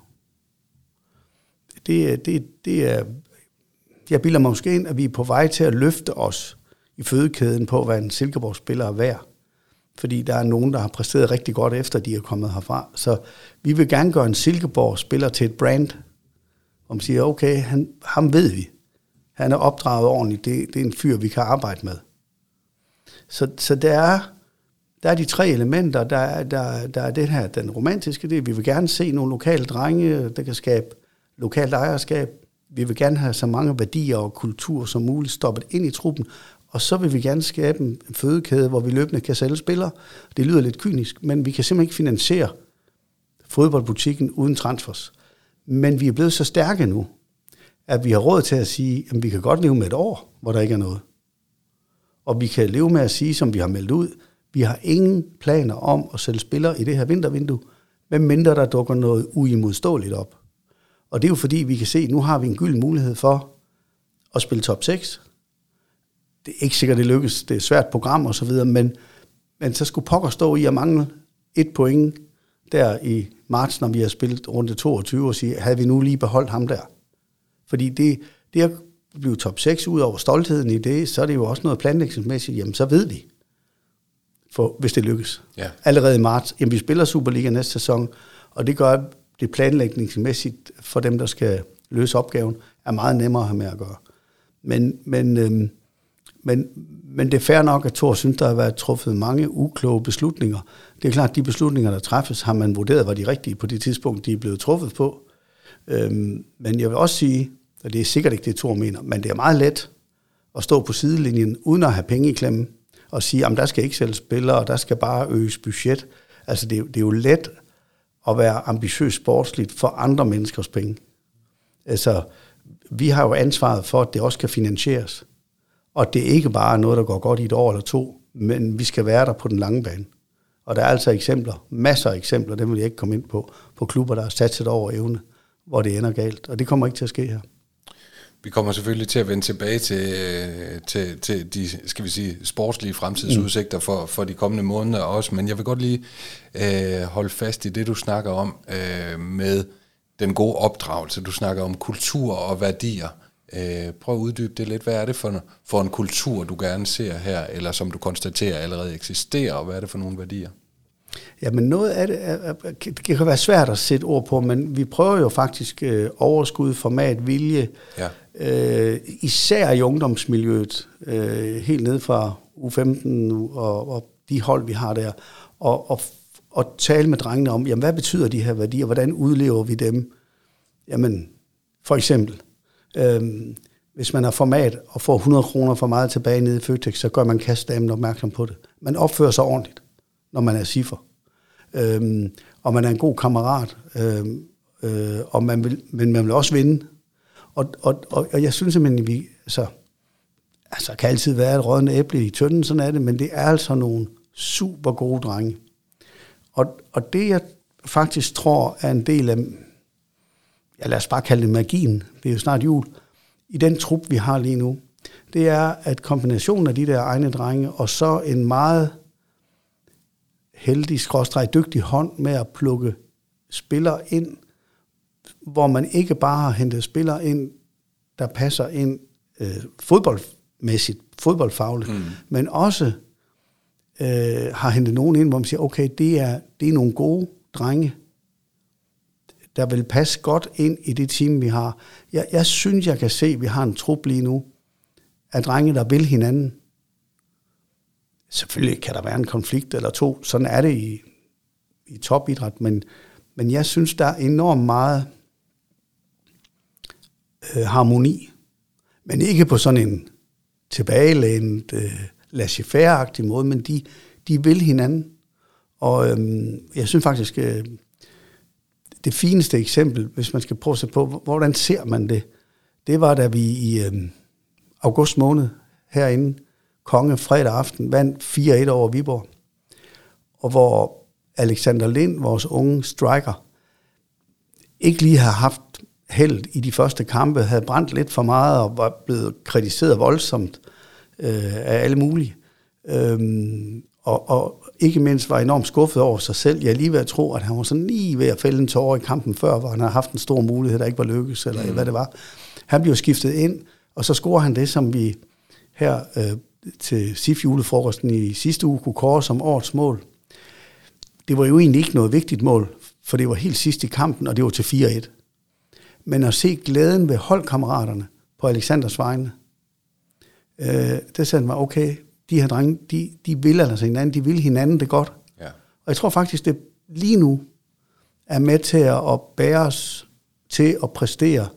Det, øh, det, det er, jeg bilder mig måske ind, at vi er på vej til at løfte os i fødekæden på, hvad en Silkeborg-spiller er værd. Fordi der er nogen, der har præsteret rigtig godt efter, de er kommet herfra. Så vi vil gerne gøre en Silkeborg-spiller til et brand, om siger, okay, han, ham ved vi. Han er opdraget ordentligt. Det, det er en fyr, vi kan arbejde med. Så, så der, er, der er de tre elementer. Der er, der, der er det her, den romantiske del. Vi vil gerne se nogle lokale drenge, der kan skabe lokalt ejerskab. Vi vil gerne have så mange værdier og kultur som muligt stoppet ind i truppen, og så vil vi gerne skabe en fødekæde, hvor vi løbende kan sælge spillere. Det lyder lidt kynisk, men vi kan simpelthen ikke finansiere fodboldbutikken uden transfers. Men vi er blevet så stærke nu, at vi har råd til at sige, at vi kan godt leve med et år, hvor der ikke er noget. Og vi kan leve med at sige, som vi har meldt ud, vi har ingen planer om at sælge spillere i det her vintervindue, medmindre der dukker noget uimodståeligt op. Og det er jo fordi, vi kan se, at nu har vi en gyld mulighed for at spille top 6, det er ikke sikkert, det lykkes. Det er et svært program og så videre, men, men så skulle pokker stå i at mangle et point der i marts, når vi har spillet rundt 22, og sige, havde vi nu lige beholdt ham der? Fordi det, det at blive top 6 ud over stoltheden i det, så er det jo også noget planlægningsmæssigt, jamen så ved vi, for, hvis det lykkes. Ja. Allerede i marts, jamen vi spiller Superliga næste sæson, og det gør det planlægningsmæssigt for dem, der skal løse opgaven, er meget nemmere at have med at gøre. Men, men øhm, men, men det er fair nok, at Thor synes, der har været truffet mange ukloge beslutninger. Det er klart, at de beslutninger, der træffes, har man vurderet, var de rigtige på det tidspunkt, de er blevet truffet på. Øhm, men jeg vil også sige, og det er sikkert ikke det, Thor mener, men det er meget let at stå på sidelinjen, uden at have penge i klemme, og sige, at der skal ikke sælges spillere, og der skal bare øges budget. Altså, det, det er jo let at være ambitiøs sportsligt for andre menneskers penge. Altså, vi har jo ansvaret for, at det også kan finansieres. Og det er ikke bare noget, der går godt i et år eller to, men vi skal være der på den lange bane. Og der er altså eksempler, masser af eksempler, dem vil jeg ikke komme ind på, på klubber, der har sat sig over evne, hvor det ender galt. Og det kommer ikke til at ske her. Vi kommer selvfølgelig til at vende tilbage til, øh, til, til de skal vi sige, sportslige fremtidsudsigter for, for de kommende måneder også, men jeg vil godt lige øh, holde fast i det, du snakker om øh, med den gode opdragelse. Du snakker om kultur og værdier. Øh, prøv at uddybe det lidt. Hvad er det for, for en kultur, du gerne ser her, eller som du konstaterer allerede eksisterer, og hvad er det for nogle værdier? Ja, men noget af det, er, det kan være svært at sætte ord på, men vi prøver jo faktisk øh, overskud, format, vilje, ja. øh, især i ungdomsmiljøet, øh, helt ned fra U15 og, og de hold, vi har der, og, og, og tale med drengene om, jamen, hvad betyder de her værdier, hvordan udlever vi dem? Jamen, for eksempel, Øhm, hvis man har format og får 100 kroner for meget tilbage nede i Føtex, så gør man kastdamen opmærksom på det. Man opfører sig ordentligt, når man er siffer. Øhm, og man er en god kammerat, øhm, øh, og man vil, men man vil også vinde. Og, og, og, og jeg synes simpelthen, vi altså, altså kan altid være et rådende æble i tønden, sådan er det, men det er altså nogle super gode drenge. Og, og det, jeg faktisk tror, er en del af, ja, lad os bare kalde det magien, det er jo snart jul, i den trup, vi har lige nu, det er, at kombinationen af de der egne drenge, og så en meget heldig, skråstrej, dygtig hånd med at plukke spillere ind, hvor man ikke bare har hentet spillere ind, der passer ind øh, fodboldmæssigt, fodboldfagligt, mm. men også øh, har hentet nogen ind, hvor man siger, okay, det er, det er nogle gode drenge, der vil passe godt ind i det team, vi har. Jeg, jeg synes, jeg kan se, at vi har en trup lige nu af drenge, der vil hinanden. Selvfølgelig kan der være en konflikt eller to. Sådan er det i, i topidræt. Men, men jeg synes, der er enormt meget øh, harmoni. Men ikke på sådan en tilbagelænet, øh, laissez-faire-agtig måde, men de, de vil hinanden. Og øhm, jeg synes faktisk, øh, det fineste eksempel, hvis man skal prøve at se på, hvordan ser man det, det var, da vi i øh, august måned herinde, Konge fredag aften, vandt 4-1 over Viborg. Og hvor Alexander Lind, vores unge striker, ikke lige har haft held i de første kampe, havde brændt lidt for meget og var blevet kritiseret voldsomt øh, af alle mulige. Øhm, og, og ikke mindst var enormt skuffet over sig selv. Jeg er lige ved at tro, at han var sådan lige ved at fælde en tårer i kampen før, hvor han har haft en stor mulighed, der ikke var lykkes, eller mm. hvad det var. Han blev skiftet ind, og så scorer han det, som vi her øh, til SIF julefrokosten i sidste uge kunne kåre som årets mål. Det var jo egentlig ikke noget vigtigt mål, for det var helt sidst i kampen, og det var til 4-1. Men at se glæden ved holdkammeraterne på Alexanders vegne, øh, det sagde mig, okay, de her drenge, de, de vil altså hinanden, de vil hinanden det godt. Ja. Og jeg tror faktisk, det lige nu er med til at bære os til at præstere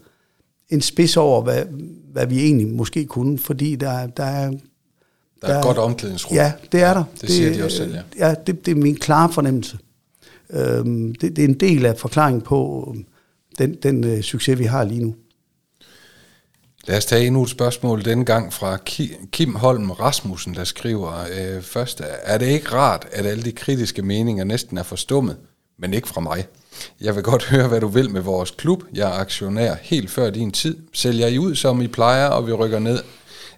en spids over, hvad, hvad vi egentlig måske kunne, fordi der, der er... Der, der er et godt omklædningsrum. Ja, det er der. Det, det siger de også selv, ja. Ja, det, det er min klare fornemmelse. Øhm, det, det er en del af forklaringen på den, den uh, succes, vi har lige nu. Lad os tage endnu et spørgsmål, denne gang fra Kim Holm Rasmussen, der skriver øh, først, er det ikke rart, at alle de kritiske meninger næsten er forstummet, men ikke fra mig? Jeg vil godt høre, hvad du vil med vores klub. Jeg er aktionær helt før din tid. Sælger I ud, som I plejer, og vi rykker ned?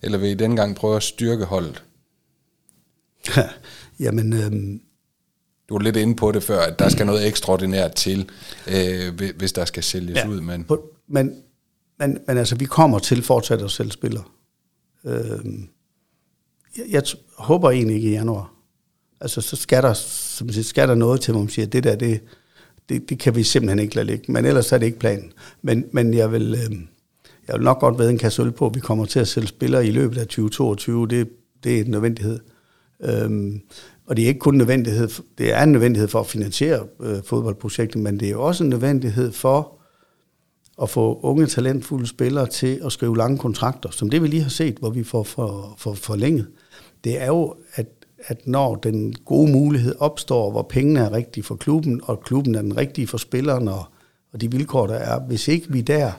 Eller vil I denne gang prøve at styrke holdet? Jamen... Øhm du var lidt inde på det før, at der skal noget ekstraordinært til, øh, hvis der skal sælges ja, ud. Men... På, men men, men altså, vi kommer til fortsat at sælge spillere. Øh, jeg, jeg håber egentlig ikke i januar. Altså, så skal der, som siger, skal der noget til, hvor man siger, det der, det, det, det kan vi simpelthen ikke lade ligge. Men ellers er det ikke planen. Men, men jeg, vil, øh, jeg vil nok godt ved en kasse øl på, at vi kommer til at sælge spillere i løbet af 2022. Det, det er en nødvendighed. Øh, og det er ikke kun en nødvendighed, det er en nødvendighed for at finansiere øh, fodboldprojektet, men det er også en nødvendighed for at få unge, talentfulde spillere til at skrive lange kontrakter, som det vi lige har set, hvor vi får for, for, forlænget, det er jo, at, at når den gode mulighed opstår, hvor pengene er rigtige for klubben, og klubben er den rigtige for spilleren, og, og de vilkår, der er, hvis ikke vi der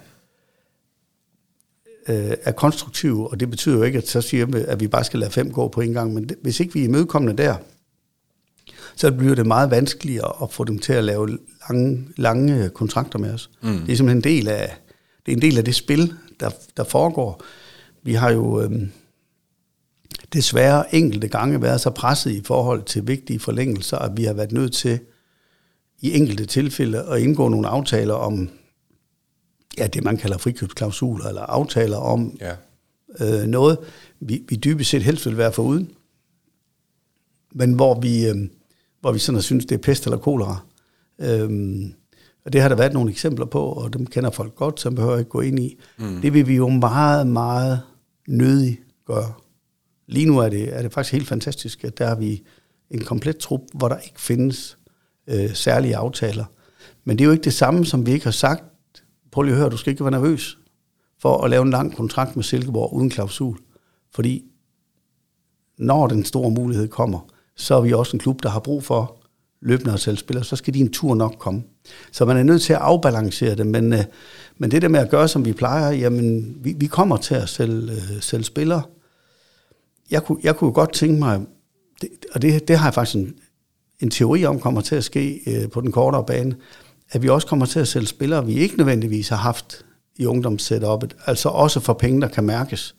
øh, er konstruktive, og det betyder jo ikke, at så siger vi, at vi bare skal lade fem gå på en gang, men det, hvis ikke vi er imødekommende der, så bliver det meget vanskeligere at få dem til at lave lange, lange kontrakter med os. Mm. Det er simpelthen en del af det, er en del af det spil, der, der foregår. Vi har jo øhm, desværre enkelte gange været så presset i forhold til vigtige forlængelser, at vi har været nødt til i enkelte tilfælde at indgå nogle aftaler om ja, det, man kalder frikøbsklausuler, eller aftaler om ja. øh, noget, vi, vi dybest set helst vil være foruden, men hvor vi, øh, hvor vi sådan har synes, det er pest eller kolera. Øhm, og det har der været nogle eksempler på, og dem kender folk godt, så behøver ikke gå ind i. Mm. Det vil vi jo meget, meget nødig gøre. Lige nu er det, er det faktisk helt fantastisk, at der har vi en komplet trup, hvor der ikke findes øh, særlige aftaler. Men det er jo ikke det samme, som vi ikke har sagt. Prøv lige at høre, du skal ikke være nervøs for at lave en lang kontrakt med Silkeborg uden klausul. Fordi når den store mulighed kommer, så er vi også en klub, der har brug for løbende og sælge spillere, så skal din tur nok komme. Så man er nødt til at afbalancere det, men, øh, men det der med at gøre, som vi plejer, jamen, vi, vi kommer til at sælge, øh, sælge spillere. Jeg kunne, jeg kunne godt tænke mig, det, og det, det har jeg faktisk en, en teori om kommer til at ske øh, på den kortere bane, at vi også kommer til at sælge spillere, vi ikke nødvendigvis har haft i ungdomssetuppet, altså også for penge, der kan mærkes.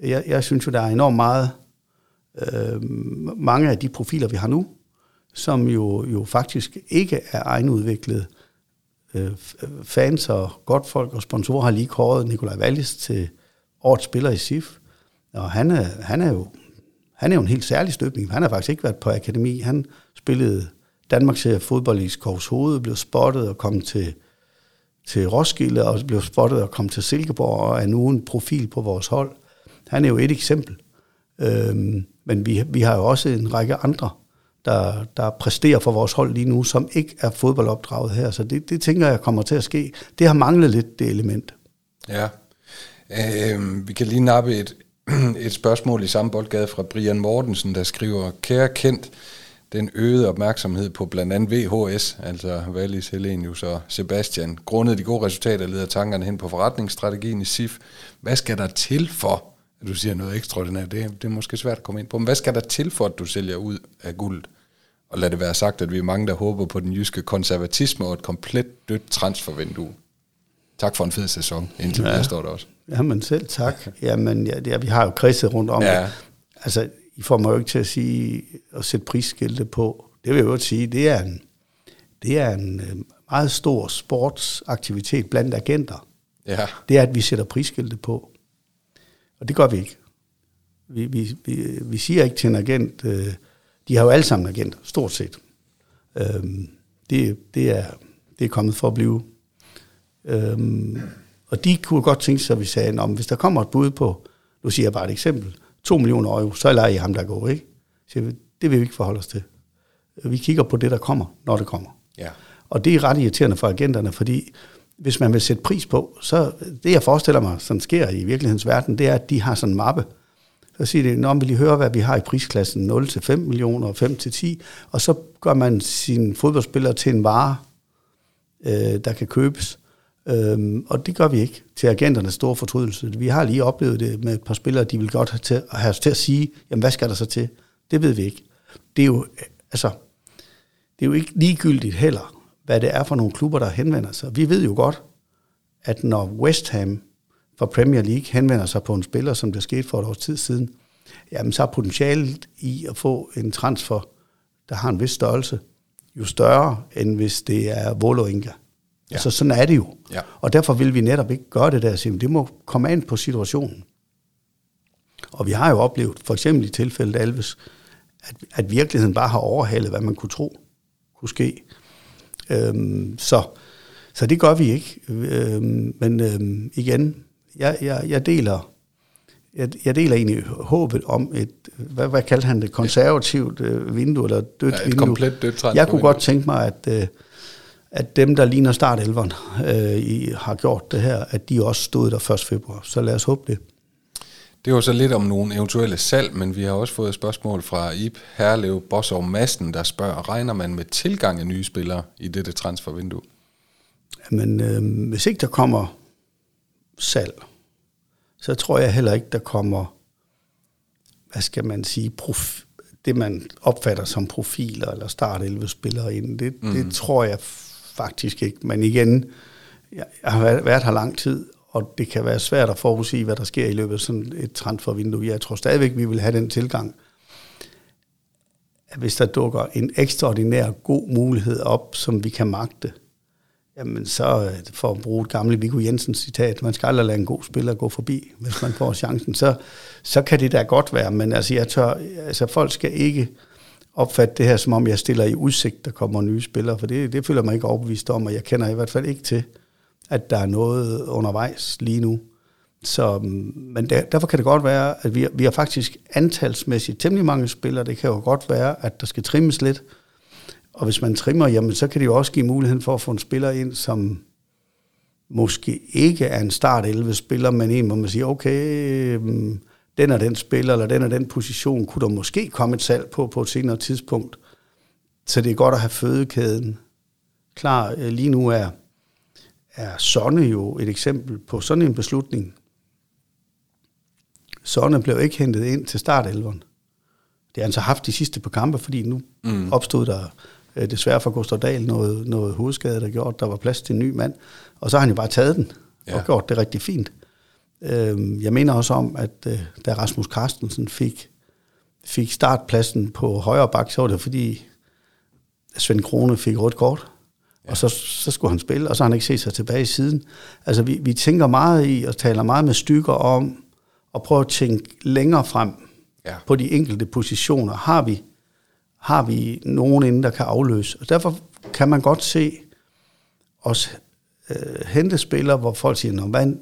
Jeg, jeg synes jo, der er enormt meget, øh, mange af de profiler, vi har nu, som jo, jo faktisk ikke er egenudviklet. Øh, fans og godt folk og sponsorer har lige kåret Nikolaj Wallis til årets spiller i SIF, og han er, han er jo han er jo en helt særlig støbning. Han har faktisk ikke været på akademi. Han spillede Danmarks serie fodbold i Skovs Hoved, blev spottet og kom til, til Roskilde, og blev spottet og kom til Silkeborg, og er nu en profil på vores hold. Han er jo et eksempel. Øhm, men vi, vi har jo også en række andre, der, der præsterer for vores hold lige nu, som ikke er fodboldopdraget her. Så det, det tænker jeg kommer til at ske. Det har manglet lidt, det element. Ja. Øh, vi kan lige nappe et, et spørgsmål i samme boldgade fra Brian Mortensen, der skriver, kære kendt, den øgede opmærksomhed på blandt andet VHS, altså Valis, Helenius og Sebastian. Grundet de gode resultater leder tankerne hen på forretningsstrategien i SIF. Hvad skal der til for, at du siger noget ekstraordinært? Det, det er måske svært at komme ind på, men hvad skal der til for, at du sælger ud af guld? Og lad det være sagt, at vi er mange, der håber på den jyske konservatisme og et komplet dødt transfervindue. Tak for en fed sæson, indtil ja. står der også. Jamen selv tak. Jamen, ja, det, vi har jo kredset rundt om ja. det. Altså, I får mig jo ikke til at sige, at sætte prisskilte på. Det vil jeg jo sige, det er en, det er en øh, meget stor sportsaktivitet blandt agenter. Ja. Det er, at vi sætter prisskilte på. Og det gør vi ikke. Vi, vi, vi, vi siger ikke til en agent, øh, de har jo alle sammen agenter, stort set. Øhm, det, det, er, det er kommet for at blive. Øhm, og de kunne godt tænke sig, at vi sagde, at hvis der kommer et bud på, nu siger jeg bare et eksempel, 2 millioner euro, så lader I ham der gå, ikke? Så det vil vi ikke forholde os til. Vi kigger på det, der kommer, når det kommer. Ja. Og det er ret irriterende for agenterne, fordi hvis man vil sætte pris på, så det jeg forestiller mig, som sker i virkelighedens verden, det er, at de har sådan en mappe. Så siger de, når vil lige høre, hvad vi har i prisklassen 0 til 5 millioner, og 5 til 10, og så gør man sine fodboldspillere til en vare, øh, der kan købes. Øhm, og det gør vi ikke til agenternes store fortrydelse. Vi har lige oplevet det med et par spillere, de vil godt have, til, have til at sige, jamen hvad skal der så til? Det ved vi ikke. Det er jo, øh, altså, det er jo ikke ligegyldigt heller, hvad det er for nogle klubber, der henvender sig. Vi ved jo godt, at når West Ham fra Premier League henvender sig på en spiller, som det skete for et års tid siden, jamen så er potentialet i at få en transfer, der har en vis størrelse, jo større, end hvis det er Volo Inga. Ja. Altså sådan er det jo. Ja. Og derfor vil vi netop ikke gøre det der. Det må komme an på situationen. Og vi har jo oplevet, for eksempel i tilfældet Alves, at, at virkeligheden bare har overhalet, hvad man kunne tro kunne ske. Øhm, så, så det gør vi ikke. Øhm, men øhm, igen, jeg, jeg, jeg deler jeg, jeg deler egentlig håbet om et, hvad, hvad kaldte han det, konservativt øh, vindue, eller dødt ja, et vindue. komplet dødt Jeg kunne godt tænke mig, at, øh, at dem, der ligner startelveren, øh, har gjort det her, at de også stod der 1. februar. Så lad os håbe det. Det var så lidt om nogle eventuelle salg, men vi har også fået et spørgsmål fra Ip Herlev Bossov Madsen, der spørger, regner man med tilgang af nye spillere i dette transfervindue? Men øh, hvis ikke der kommer salg, så tror jeg heller ikke, der kommer, hvad skal man sige, prof, det man opfatter som profiler eller start 11 spillere ind. Det, mm. det tror jeg faktisk ikke. Men igen, jeg har været her lang tid, og det kan være svært at forudsige, hvad der sker i løbet af sådan et transfervindue. Jeg tror stadigvæk, vi vil have den tilgang, at hvis der dukker en ekstraordinær god mulighed op, som vi kan magte, jamen så, øh, for at bruge et gamle Viggo Jensens citat, man skal aldrig lade en god spiller gå forbi, hvis man får chancen, så, så kan det da godt være, men altså, jeg tør, altså folk skal ikke opfatte det her, som om jeg stiller i udsigt, der kommer nye spillere, for det, det føler mig ikke overbevist om, og jeg kender i hvert fald ikke til, at der er noget undervejs lige nu. Så, mm, men der, derfor kan det godt være, at vi, vi har faktisk antalsmæssigt temmelig mange spillere. Det kan jo godt være, at der skal trimmes lidt. Og hvis man trimmer, jamen, så kan det jo også give muligheden for at få en spiller ind, som måske ikke er en start 11 spiller, men en, hvor man siger, okay, mm, den er den spiller, eller den er den position, kunne der måske komme et salg på på et senere tidspunkt. Så det er godt at have fødekæden klar. Øh, lige nu er, er Sonne jo et eksempel på sådan en beslutning. Sonne blev ikke hentet ind til startelveren. det har han så haft de sidste par kampe, fordi nu mm. opstod der øh, desværre for Gustav Dahl noget, noget hovedskade, der gjorde, at der var plads til en ny mand. Og så har han jo bare taget den ja. og gjort det rigtig fint. Øh, jeg mener også om, at øh, da Rasmus Carstensen fik, fik startpladsen på højre bak, så var det fordi Svend Krone fik rødt kort. Ja. Og så, så skulle han spille, og så har han ikke set sig tilbage i siden. Altså, vi, vi tænker meget i, og taler meget med stykker om, at prøve at tænke længere frem ja. på de enkelte positioner. Har vi, har vi nogen inden, der kan afløse? Og derfor kan man godt se os øh, hente spillere, hvor folk siger, hvad,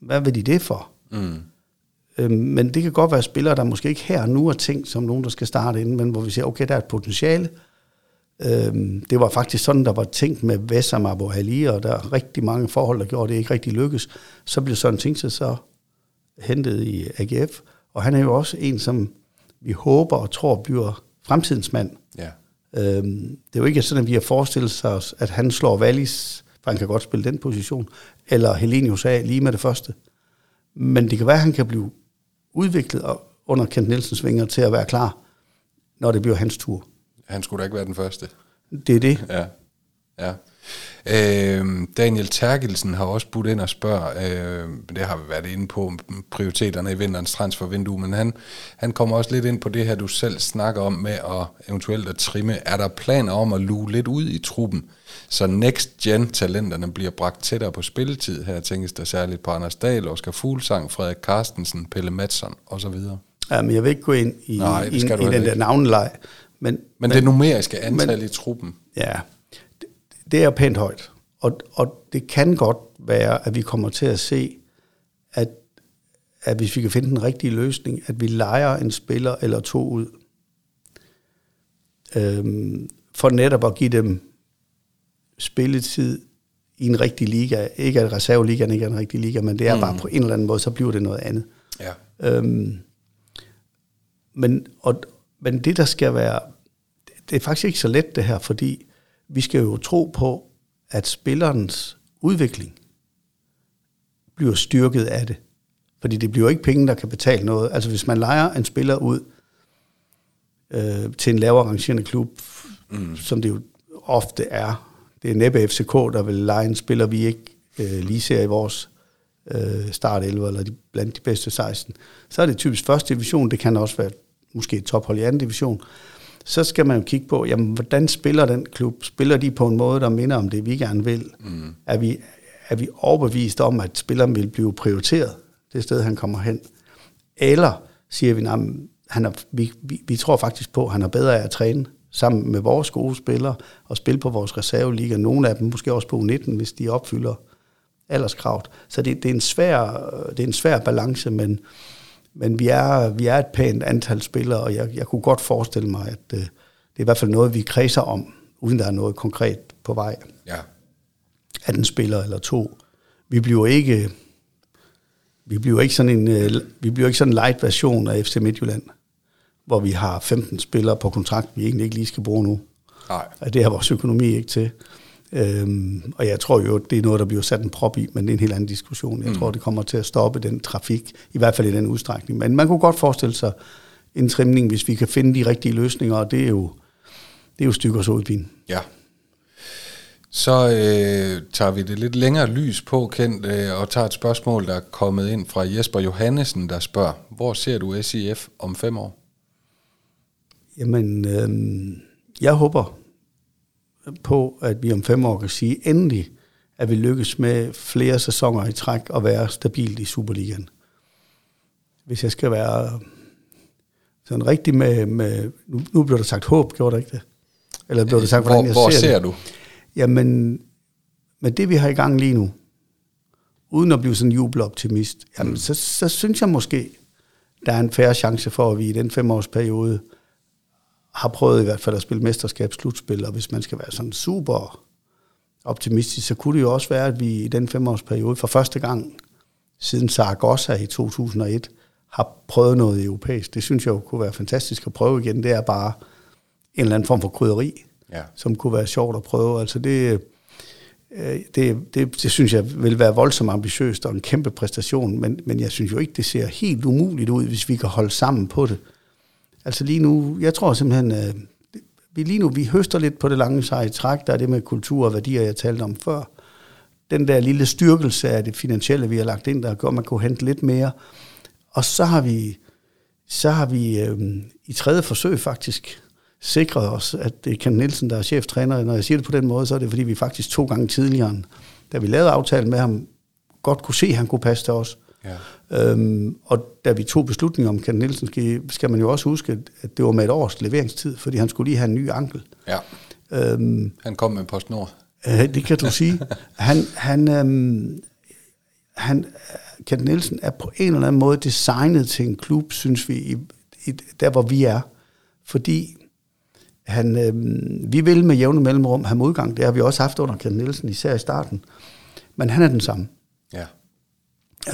hvad vil de det for? Mm. Øhm, men det kan godt være spillere, der måske ikke her nu er tænkt som nogen, der skal starte inden, men hvor vi siger, okay, der er et potentiale, Øhm, det var faktisk sådan, der var tænkt med Vessam Abu Ali, og der er rigtig mange forhold, der gjorde det ikke rigtig lykkes. Så blev sådan ting så hentet i AGF, og han er jo også en, som vi håber og tror bliver fremtidens mand. Ja. Øhm, det er jo ikke sådan, at vi har forestillet os, at han slår Wallis, for han kan godt spille den position, eller Helenius af lige med det første. Men det kan være, at han kan blive udviklet under Kent Nielsens vinger til at være klar, når det bliver hans tur. Han skulle da ikke være den første. Det er det. Ja. ja. Øh, Daniel Terkelsen har også budt ind og spørger, øh, det har vi været inde på, prioriteterne i vinterens transfervindue, men han, han kommer også lidt ind på det her, du selv snakker om med at eventuelt at trimme. Er der planer om at luge lidt ud i truppen, så next gen talenterne bliver bragt tættere på spilletid? Her tænkes der særligt på Anders Dahl, Oscar Fuglsang, Frederik Carstensen, Pelle Madsen osv. Ja, men jeg vil ikke gå ind i, Nej, i, i den der navnelej. Men, men, men det numeriske antal men, i truppen? Ja, det, det er pænt højt. Og, og det kan godt være, at vi kommer til at se, at, at hvis vi kan finde den rigtige løsning, at vi leger en spiller eller to ud, øhm, for netop at give dem spilletid i en rigtig liga. Ikke at reserveligaen ikke er en rigtig liga, men det er mm. bare på en eller anden måde, så bliver det noget andet. Ja. Øhm, men, og, men det, der skal være det er faktisk ikke så let det her, fordi vi skal jo tro på, at spillerens udvikling bliver styrket af det. Fordi det bliver ikke penge, der kan betale noget. Altså hvis man leger en spiller ud øh, til en lavere rangerende klub, mm. som det jo ofte er, det er næppe FCK, der vil lege en spiller, vi ikke øh, lige ser i vores øh, start 11, eller de, blandt de bedste 16, så er det typisk første division, det kan også være måske et tophold i anden division, så skal man jo kigge på, jamen, hvordan spiller den klub? Spiller de på en måde, der minder om det, vi gerne vil? Mm. Er, vi, er vi overbevist om, at spilleren vil blive prioriteret det sted, han kommer hen? Eller siger vi, at han er, vi, vi, vi tror faktisk på, at han er bedre af at træne sammen med vores gode spillere og spille på vores reserveliga. Nogle af dem måske også på U19, hvis de opfylder alderskravet. Så det, det, er en svær, det er en svær balance, men men vi er, vi er et pænt antal spillere, og jeg, jeg kunne godt forestille mig, at øh, det er i hvert fald noget, vi kredser om, uden der er noget konkret på vej. Ja. At en spiller eller to. Vi bliver ikke, vi bliver ikke sådan en, øh, vi bliver ikke sådan en light version af FC Midtjylland, hvor vi har 15 spillere på kontrakt, vi egentlig ikke lige skal bruge nu. Nej. Det har vores økonomi ikke til. Øhm, og jeg tror jo, det er noget, der bliver sat en prop i, men det er en helt anden diskussion. Jeg mm. tror, det kommer til at stoppe den trafik, i hvert fald i den udstrækning. Men man kunne godt forestille sig en trimning, hvis vi kan finde de rigtige løsninger, og det er jo, det er jo stykker så udpin. Ja. Så øh, tager vi det lidt længere lys på, Kent, øh, og tager et spørgsmål, der er kommet ind fra Jesper Johannesen, der spørger, hvor ser du SIF om fem år? Jamen, øh, jeg håber, på, at vi om fem år kan sige, endelig at vi lykkes med flere sæsoner i træk og være stabilt i Superligaen. Hvis jeg skal være sådan rigtig med, med nu, nu bliver der sagt håb, gjorde det ikke det? Eller blev det sagt, hvordan hvor, jeg hvor ser, ser det? du? Jamen, med det vi har i gang lige nu, uden at blive sådan en jubeloptimist, jamen, mm. så, så synes jeg måske, der er en færre chance for, at vi i den femårsperiode har prøvet i hvert fald at spille mesterskabsslutspil, og hvis man skal være sådan super optimistisk, så kunne det jo også være, at vi i den femårsperiode for første gang siden Zaragoza i 2001 har prøvet noget europæisk. Det synes jeg jo kunne være fantastisk at prøve igen. Det er bare en eller anden form for krydderi, ja. som kunne være sjovt at prøve. Altså det, øh, det, det, det synes jeg vil være voldsomt ambitiøst og en kæmpe præstation, men, men jeg synes jo ikke, det ser helt umuligt ud, hvis vi kan holde sammen på det Altså lige nu, jeg tror simpelthen, øh, vi lige nu, vi høster lidt på det lange seje træk, der er det med kultur og værdier, jeg talte om før. Den der lille styrkelse af det finansielle, vi har lagt ind, der gør, at man kunne hente lidt mere. Og så har vi, så har vi øh, i tredje forsøg faktisk sikret os, at det er Ken Nielsen, der er cheftræner. Når jeg siger det på den måde, så er det, fordi vi faktisk to gange tidligere, da vi lavede aftalen med ham, godt kunne se, at han kunne passe til os. Ja. Øhm, og da vi tog beslutningen om Ken Nielsen, skal, skal man jo også huske, at det var med et års leveringstid, fordi han skulle lige have en ny ankel. Ja. Øhm, han kom med PostNord. Øh, det kan du sige. Han, han, øhm, han, Ken Nielsen er på en eller anden måde designet til en klub, synes vi, i, i, der hvor vi er. Fordi han, øhm, vi vil med jævne mellemrum have modgang. Det har vi også haft under Ken Nielsen, især i starten. Men han er den samme.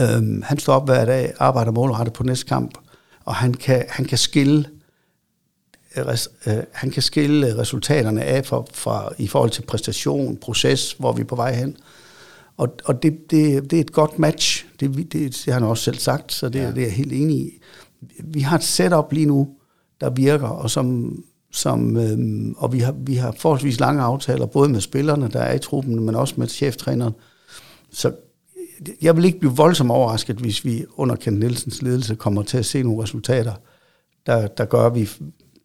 Øhm, han står op hver dag, arbejder målrettet på næste kamp, og han kan, han kan skille øh, res, øh, han kan skille resultaterne af fra, fra, i forhold til præstation, proces, hvor vi er på vej hen. Og, og det, det, det er et godt match. Det, det, det har han også selv sagt, så det, ja. det er jeg helt enig i. Vi har et setup lige nu, der virker, og som, som øhm, og vi har, vi har forholdsvis lange aftaler, både med spillerne, der er i truppen, men også med cheftræneren. Så jeg vil ikke blive voldsomt overrasket, hvis vi under Kent Nielsens ledelse kommer til at se nogle resultater, der, der gør, at vi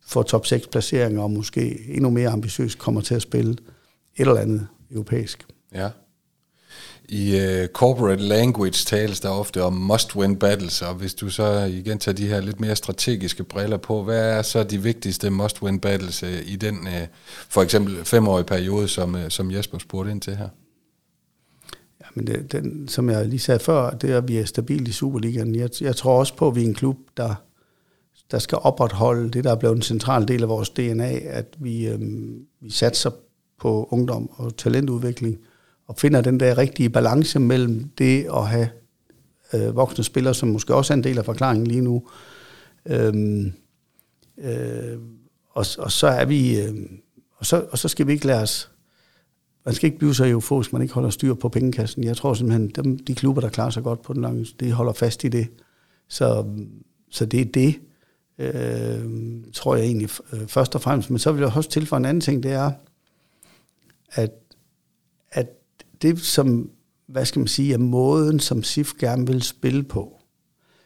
får top 6 placeringer, og måske endnu mere ambitiøst kommer til at spille et eller andet europæisk. Ja. I uh, corporate language tales der ofte om must-win battles, og hvis du så igen tager de her lidt mere strategiske briller på, hvad er så de vigtigste must-win battles uh, i den uh, for eksempel femårige periode, som, uh, som Jesper spurgte ind til her? Men det, den, som jeg lige sagde før, det er, at vi er stabilt i Superligaen. Jeg, jeg tror også på, at vi er en klub, der, der skal opretholde det, der er blevet en central del af vores DNA, at vi, øhm, vi satser på ungdom og talentudvikling, og finder den der rigtige balance mellem det at have øh, voksne spillere, som måske også er en del af forklaringen lige nu. Øhm, øh, og, og så er vi... Øh, og så, og så skal vi ikke lade os man skal ikke blive så euforisk, man ikke holder styr på pengekassen. Jeg tror simpelthen, dem, de klubber, der klarer sig godt på den lange, de holder fast i det. Så, så det er det, øh, tror jeg egentlig øh, først og fremmest. Men så vil jeg også tilføje en anden ting, det er, at, at det som, hvad skal man sige, er måden, som SIF gerne vil spille på,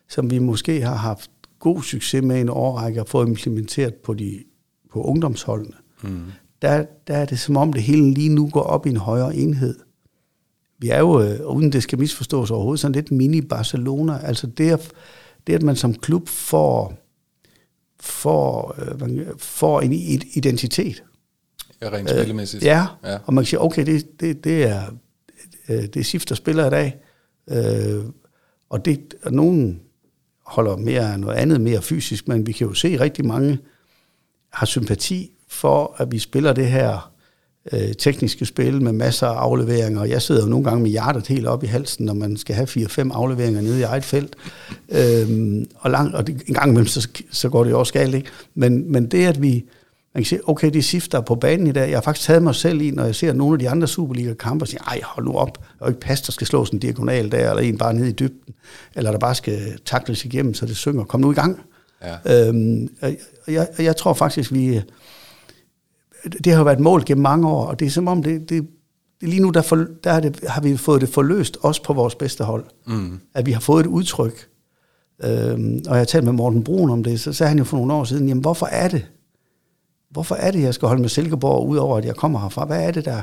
som vi måske har haft god succes med en årrække at få implementeret på, de, på ungdomsholdene, mm der, der er det som om det hele lige nu går op i en højere enhed. Vi er jo, øh, uden det skal misforstås overhovedet, sådan lidt mini-Barcelona. Altså det, at, det, at man som klub får, får, øh, får en identitet. Ja, rent spillemæssigt. Øh, ja, ja, og man kan sige, okay, det, det, det er øh, det er SIF, der spiller i dag. Øh, og, det, og nogen holder mere af noget andet, mere fysisk, men vi kan jo se, rigtig mange har sympati for, at vi spiller det her øh, tekniske spil med masser af afleveringer. Jeg sidder jo nogle gange med hjertet helt op i halsen, når man skal have 4-5 afleveringer nede i eget felt. Øhm, og, lang, og det, en gang imellem, så, så går det jo også galt, ikke? Men, men det, at vi, man kan sige, okay, de sifter på banen i dag. Jeg har faktisk taget mig selv i, når jeg ser nogle af de andre Superliga-kampe, og siger, ej, hold nu op, og ikke pas, der skal slås en diagonal der, eller en bare ned i dybden, eller der bare skal takles igennem, så det synger. Kom nu i gang. Ja. Øhm, jeg, jeg tror faktisk, vi, det har jo været mål gennem mange år, og det er som om, det, det, lige nu der, for, der har, det, har vi fået det forløst, også på vores bedste hold. Mm. At vi har fået et udtryk. Øhm, og jeg har talt med Morten Brun om det, så sagde han jo for nogle år siden, jamen hvorfor er det? Hvorfor er det, jeg skal holde med Silkeborg, udover at jeg kommer herfra? Hvad er det, der,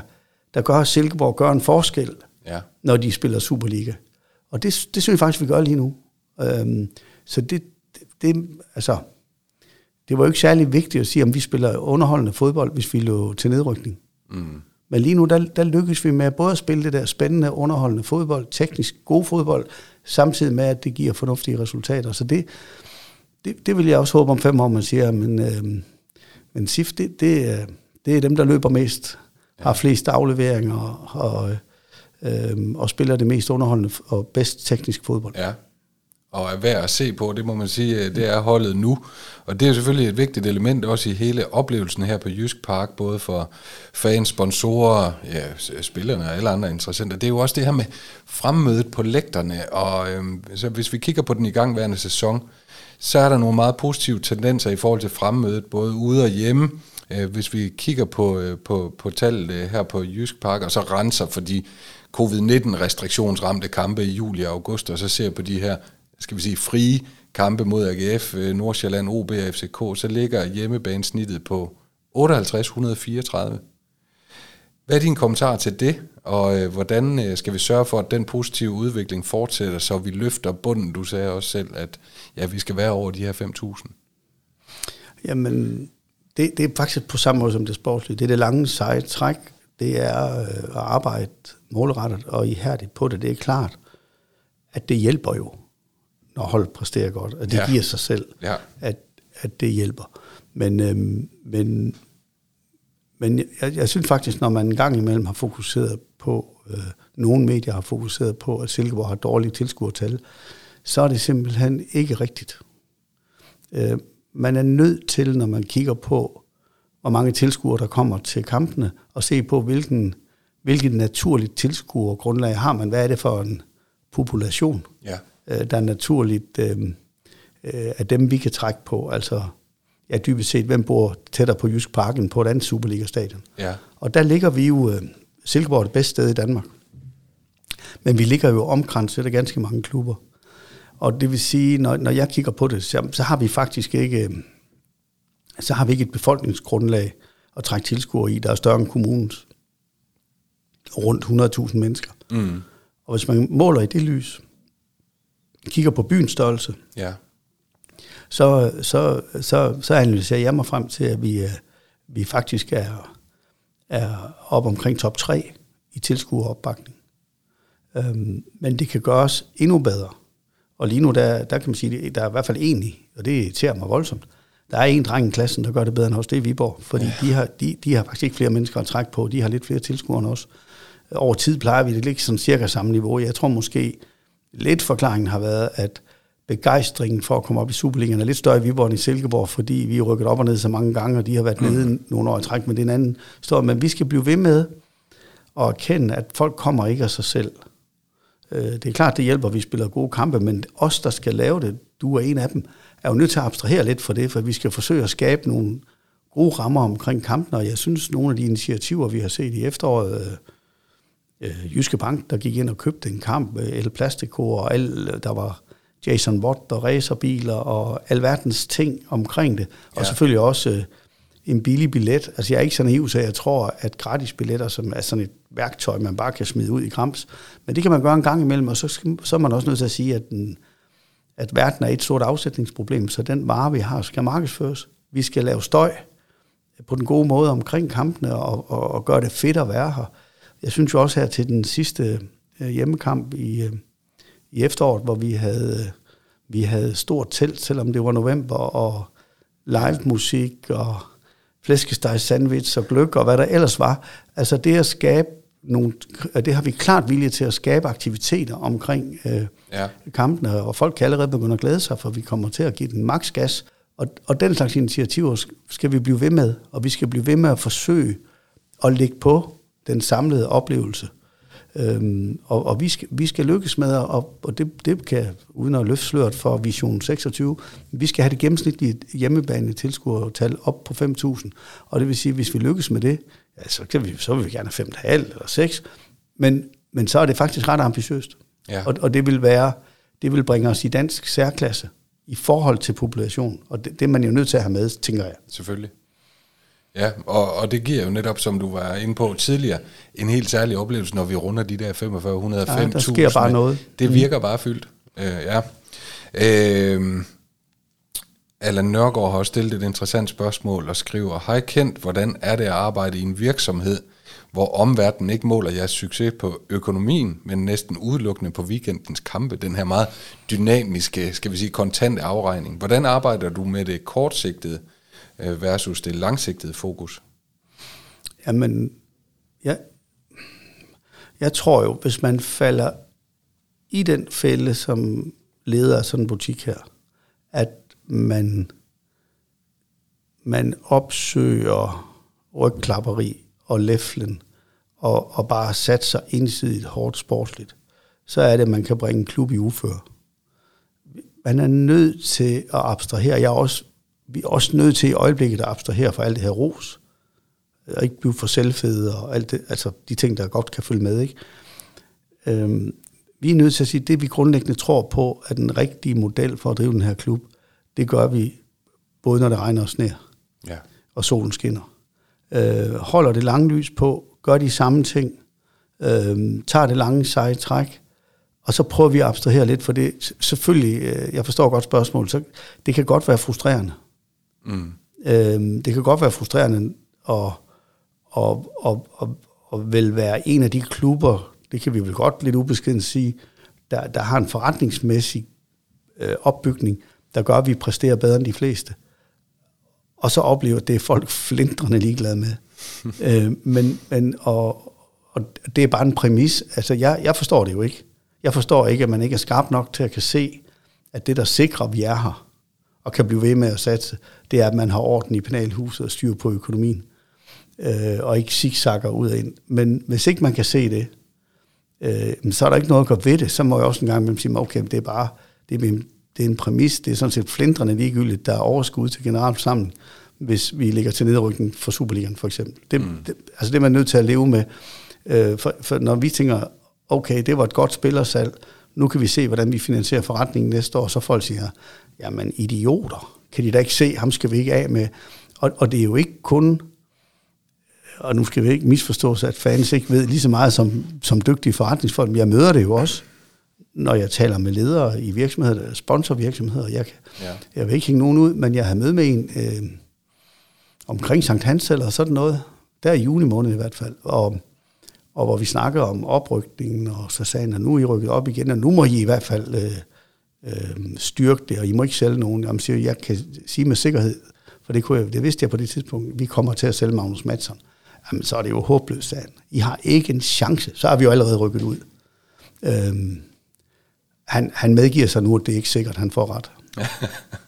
der gør, at Silkeborg gør en forskel, ja. når de spiller Superliga? Og det, det synes jeg faktisk, vi gør lige nu. Øhm, så det, det, det, altså, det var jo ikke særlig vigtigt at sige, om vi spiller underholdende fodbold, hvis vi lå til nedrykning. Mm. Men lige nu, der, der lykkes vi med både at spille det der spændende, underholdende fodbold, teknisk god fodbold, samtidig med, at det giver fornuftige resultater. Så det, det, det vil jeg også håbe om fem år, man siger, men, øh, men SIF, det, det, det er dem, der løber mest, har flest afleveringer og, øh, og spiller det mest underholdende og bedst teknisk fodbold. Ja og er værd at se på, det må man sige, øh, det er holdet nu. Og det er selvfølgelig et vigtigt element også i hele oplevelsen her på Jysk Park, både for fans, sponsorer, ja, spillerne og alle andre interessenter. Det er jo også det her med fremmødet på lægterne, og øhm, så hvis vi kigger på den igangværende sæson, så er der nogle meget positive tendenser i forhold til fremmødet, både ude og hjemme. Øh, hvis vi kigger på, øh, på, på tallet øh, her på Jysk Park, og så renser for de covid-19-restriktionsramte kampe i juli og august, og så ser på de her, skal vi sige, frie kampe mod AGF, øh, Nordsjælland, OB og FCK, så ligger hjemmebanesnittet på 5834. Hvad er din kommentar til det, og øh, hvordan øh, skal vi sørge for, at den positive udvikling fortsætter, så vi løfter bunden? Du sagde også selv, at ja, vi skal være over de her 5.000. Jamen, det, det er faktisk på samme måde som det sportslige. Det er det lange seje træk. Det er øh, at arbejde målrettet og ihærdigt på det. Det er klart, at det hjælper jo, når holdet præsterer godt. Og det ja. giver sig selv, ja. at, at det hjælper. Men, øh, men, men jeg, jeg synes faktisk, når man en gang imellem har fokuseret på, øh, nogle medier har fokuseret på, at Silkeborg har dårlige tilskuertal, så er det simpelthen ikke rigtigt. Øh, man er nødt til, når man kigger på, hvor mange tilskuere, der kommer til kampene, og se på, hvilken, hvilket naturligt tilskuergrundlag har man. Hvad er det for en population, ja. Øh, der er naturligt øh, øh, af dem, vi kan trække på. Altså, ja, dybest set, hvem bor tættere på Jysk Parken på et andet Superliga-stadion. Ja. Og der ligger vi jo, øh, Silkeborg er det bedste sted i Danmark. Men vi ligger jo omkranset af ganske mange klubber. Og det vil sige, når, når jeg kigger på det, så, så har vi faktisk ikke så har vi ikke et befolkningsgrundlag at trække tilskuere i, der er større end kommunens. Rundt 100.000 mennesker. Mm. Og hvis man måler i det lys, kigger på byens størrelse, ja. så, så, så, så analyserer jeg mig frem til, at vi, øh, vi faktisk er, er op omkring top 3 i tilskueropbakning. Øhm, men det kan gøres endnu bedre. Og lige nu, der, der kan man sige, der er i hvert fald en i, og det irriterer mig voldsomt. Der er en dreng i klassen, der gør det bedre end hos det i Viborg, fordi ja. de, har, de, de har faktisk ikke flere mennesker at trække på, de har lidt flere tilskuere end os. Over tid plejer vi det ligge sådan cirka samme niveau. Jeg tror måske, lidt forklaringen har været, at begejstringen for at komme op i Superligaen er lidt større i Viborg end i Silkeborg, fordi vi er rykket op og ned så mange gange, og de har været mm. nede nogle år i træk, med den anden står. Men vi skal blive ved med at erkende, at folk kommer ikke af sig selv. Øh, det er klart, det hjælper, at vi spiller gode kampe, men os, der skal lave det, du er en af dem, er jo nødt til at abstrahere lidt for det, for vi skal forsøge at skabe nogle gode rammer omkring kampen, og jeg synes, nogle af de initiativer, vi har set i efteråret, øh, Jyske Bank, der gik ind og købte en kamp, øh, El Plastico, og al, der var Jason Watt og racerbiler og alverdens ting omkring det, og ja. selvfølgelig også øh, en billig billet. Altså jeg er ikke så naiv, så jeg tror, at gratis billetter, som er sådan et værktøj, man bare kan smide ud i krams, men det kan man gøre en gang imellem, og så, skal, så er man også nødt til at sige, at, den, at verden er et stort afsætningsproblem, så den vare, vi har, skal markedsføres. Vi skal lave støj på den gode måde omkring kampene, og, og, og gøre det fedt at være her. Jeg synes jo også her til den sidste øh, hjemmekamp i, øh, i efteråret, hvor vi havde, vi havde stort telt, selvom det var november, og live musik, og flæskesteg, sandwich og gløk og hvad der ellers var. Altså det at skabe nogle, det har vi klart vilje til at skabe aktiviteter omkring øh, ja. kampene, og folk kan allerede begynde at glæde sig, for vi kommer til at give den maks gas. Og, og den slags initiativer skal vi blive ved med, og vi skal blive ved med at forsøge at lægge på den samlede oplevelse. Øhm, og og vi, skal, vi skal lykkes med, og, og det, det kan, uden at løfte sløret for Vision 26, vi skal have det gennemsnitlige hjemmebane tilskuertal op på 5.000. Og det vil sige, at hvis vi lykkes med det, ja, så, kan vi, så vil vi gerne have 5,5 eller 6, men, men så er det faktisk ret ambitiøst. Ja. Og, og det vil være, det vil bringe os i dansk særklasse i forhold til population, og det, det er man jo nødt til at have med, tænker jeg. Selvfølgelig. Ja, og, og det giver jo netop, som du var inde på tidligere, en helt særlig oplevelse, når vi runder de der 4500 ja, der sker bare noget. Det virker mm. bare fyldt. Øh, ja. Øh, Allan Nørgaard har også stillet et interessant spørgsmål og skriver, Hej kendt, hvordan er det at arbejde i en virksomhed, hvor omverdenen ikke måler jeres succes på økonomien, men næsten udelukkende på weekendens kampe, den her meget dynamiske, skal vi sige, kontante afregning. Hvordan arbejder du med det kortsigtede Øh, versus det langsigtede fokus? Jamen, ja, jeg tror jo, hvis man falder i den fælde, som leder af sådan en butik her, at man, man opsøger rygklapperi og læflen, og, og bare satser ensidigt hårdt sportsligt, så er det, at man kan bringe en klub i ufør. Man er nødt til at abstrahere. Jeg er også, vi er også nødt til i øjeblikket at abstrahere for alt det her ros. Og ikke blive for selvfede og alt det, altså de ting, der godt kan følge med. Ikke? Øhm, vi er nødt til at sige, at det vi grundlæggende tror på, er den rigtige model for at drive den her klub, det gør vi både når det regner og sner, ja. og solen skinner. Øh, holder det lange lys på, gør de samme ting, øh, tager det lange seje træk, og så prøver vi at abstrahere lidt, for det selvfølgelig, øh, jeg forstår godt spørgsmålet, så det kan godt være frustrerende. Mm. Øh, det kan godt være frustrerende at, og, og, og, og vil være en af de klubber, det kan vi vel godt lidt ubeskedet sige, der, der har en forretningsmæssig øh, opbygning, der gør, at vi præsterer bedre end de fleste. Og så oplever det, folk flindrende ligeglade med. øh, men, men og, og det er bare en præmis. Altså, jeg, jeg forstår det jo ikke. Jeg forstår ikke, at man ikke er skarp nok til at kan se, at det, der sikrer, at vi er her, og kan blive ved med at satse, det er, at man har orden i penalhuset og styr på økonomien, øh, og ikke zigzagger ud og ind. Men hvis ikke man kan se det, øh, så er der ikke noget at gøre ved det. Så må jeg også en gang sige, okay, det er bare det er, det er en præmis, det er sådan set flindrende ligegyldigt, der er overskud til generalforsamling, hvis vi ligger til nedrykning for Superligaen for eksempel. Det, mm. det, altså det er man nødt til at leve med. Øh, for, for når vi tænker, okay, det var et godt spillersalg, nu kan vi se, hvordan vi finansierer forretningen næste år, så folk siger, jamen idioter, kan de da ikke se, ham skal vi ikke af med. Og, og det er jo ikke kun, og nu skal vi ikke misforstås, at fans ikke ved lige så meget som, som dygtige forretningsfolk, men jeg møder det jo også, når jeg taler med ledere i virksomheder, sponsorvirksomheder. Jeg, ja. jeg vil ikke hænge nogen ud, men jeg har mødt med en øh, omkring Sankt Hans eller sådan noget, der i juni måned i hvert fald, og og hvor vi snakker om oprykningen, og så sagde han, at nu er I rykket op igen, og nu må I i hvert fald øh, øh, styrke det, og I må ikke sælge nogen. Jamen, siger, jeg kan sige med sikkerhed, for det, kunne jeg, det vidste jeg på det tidspunkt, vi kommer til at sælge Magnus Madsen. Jamen, så er det jo håbløst, sagde. I har ikke en chance, så har vi jo allerede rykket ud. Øh, han, han medgiver sig nu, at det er ikke sikkert, han får ret.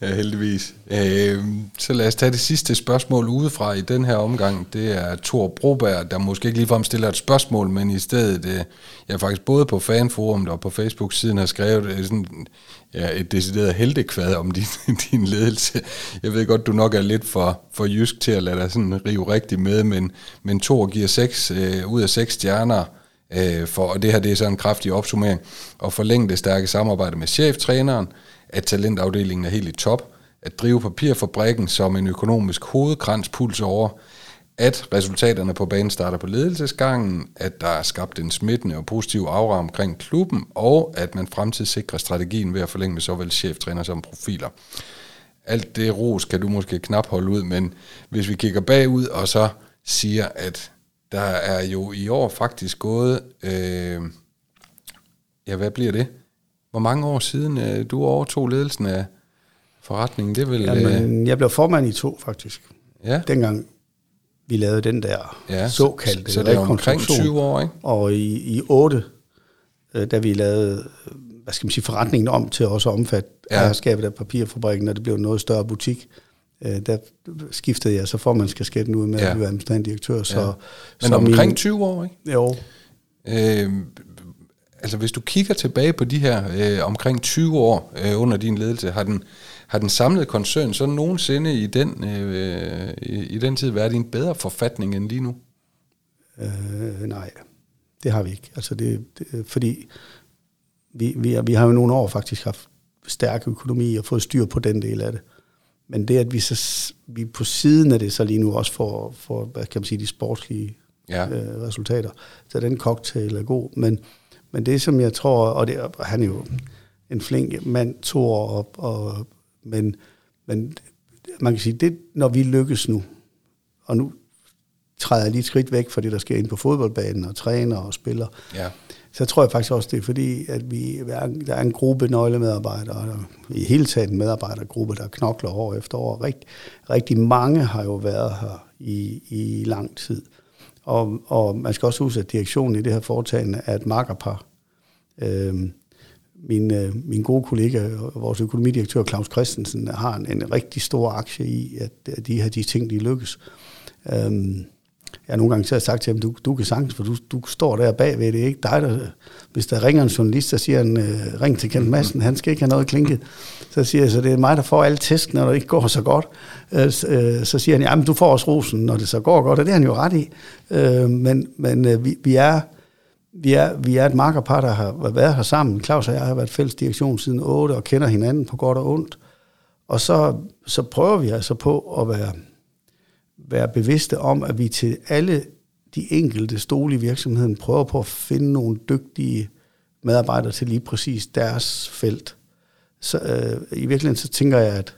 Ja, heldigvis. Øh, så lad os tage det sidste spørgsmål udefra i den her omgang. Det er Thor Broberg, der måske ikke ligefrem stiller et spørgsmål, men i stedet, øh, jeg faktisk både på fanforum og på Facebook-siden har skrevet øh, sådan, ja, et decideret heldekvad om din, din ledelse. Jeg ved godt, du nok er lidt for, for jysk til at lade dig sådan rive rigtig med, men, men Thor giver 6 øh, ud af 6 stjerner, øh, for, og det her det er så en kraftig opsummering, og forlænge det stærke samarbejde med cheftræneren, at talentafdelingen er helt i top, at drive papirfabrikken som en økonomisk hovedkrans puls over, at resultaterne på banen starter på ledelsesgangen, at der er skabt en smittende og positiv aura omkring klubben, og at man fremtidssikrer strategien ved at forlænge med såvel cheftræner som profiler. Alt det ros kan du måske knap holde ud, men hvis vi kigger bagud og så siger, at der er jo i år faktisk gået, øh, ja hvad bliver det? Hvor mange år siden øh, du overtog ledelsen af forretningen? Det vel, Jamen, øh... jeg blev formand i to, faktisk. Ja. Dengang vi lavede den der ja, såkaldte Så, så det er omkring 20 år, ikke? Og i, i 8, øh, da vi lavede hvad skal man sige, forretningen om til også at omfatte ja. ejerskabet af papirfabrikken, og det blev noget større butik, øh, der skiftede jeg så formandskabskætten ud med ja. at blive administrerende direktør. Så, ja. Men så omkring min, 20 år, ikke? Jo. Øh, altså hvis du kigger tilbage på de her øh, omkring 20 år øh, under din ledelse, har den, har den samlede koncern så nogensinde i den, øh, i, i den tid været i en bedre forfatning end lige nu? Øh, nej, det har vi ikke. Altså det, det, fordi vi, vi, vi har jo nogle år faktisk haft stærk økonomi og fået styr på den del af det. Men det, at vi, så, vi på siden af det så lige nu også får, får hvad kan man sige, de sportslige ja. øh, resultater. Så den cocktail er god. Men men det, som jeg tror, og det, han er jo en flink mand, Thor, og, og, men, men man kan sige, det, når vi lykkes nu, og nu træder jeg lige et skridt væk fra det, der sker ind på fodboldbanen, og træner og spiller, ja. så tror jeg faktisk også, det er fordi, at vi, der er en gruppe nøglemedarbejdere, der, i hele taget en medarbejdergruppe, der knokler år efter år. Rigtig, rigtig mange har jo været her i, i lang tid. Og, og man skal også huske, at direktionen i det her foretagende er et makkerpar. Øhm, min, øh, min gode kollega, vores økonomidirektør Claus Christensen, har en, en rigtig stor aktie i, at, at de her de ting, de lykkes. Øhm, jeg har nogle gange så sagt til ham, du, du kan sagtens, for du, du står der bagved, det er ikke dig, der, hvis der ringer en journalist, der siger han, øh, ring til Kent Madsen, han skal ikke have noget klinket. Så siger jeg, så det er mig, der får alle tæsk, når det ikke går så godt. Øh, øh, så siger han, jamen du får også rosen, når det så går godt, og det er han jo ret i. Øh, men men øh, vi, vi er vi er, vi er et markerpar, der har været her sammen. Claus og jeg har været fælles direktion siden 8 og kender hinanden på godt og ondt. Og så, så prøver vi altså på at være, være bevidste om, at vi til alle de enkelte stole i virksomheden prøver på at finde nogle dygtige medarbejdere til lige præcis deres felt. Så øh, i virkeligheden så tænker jeg, at,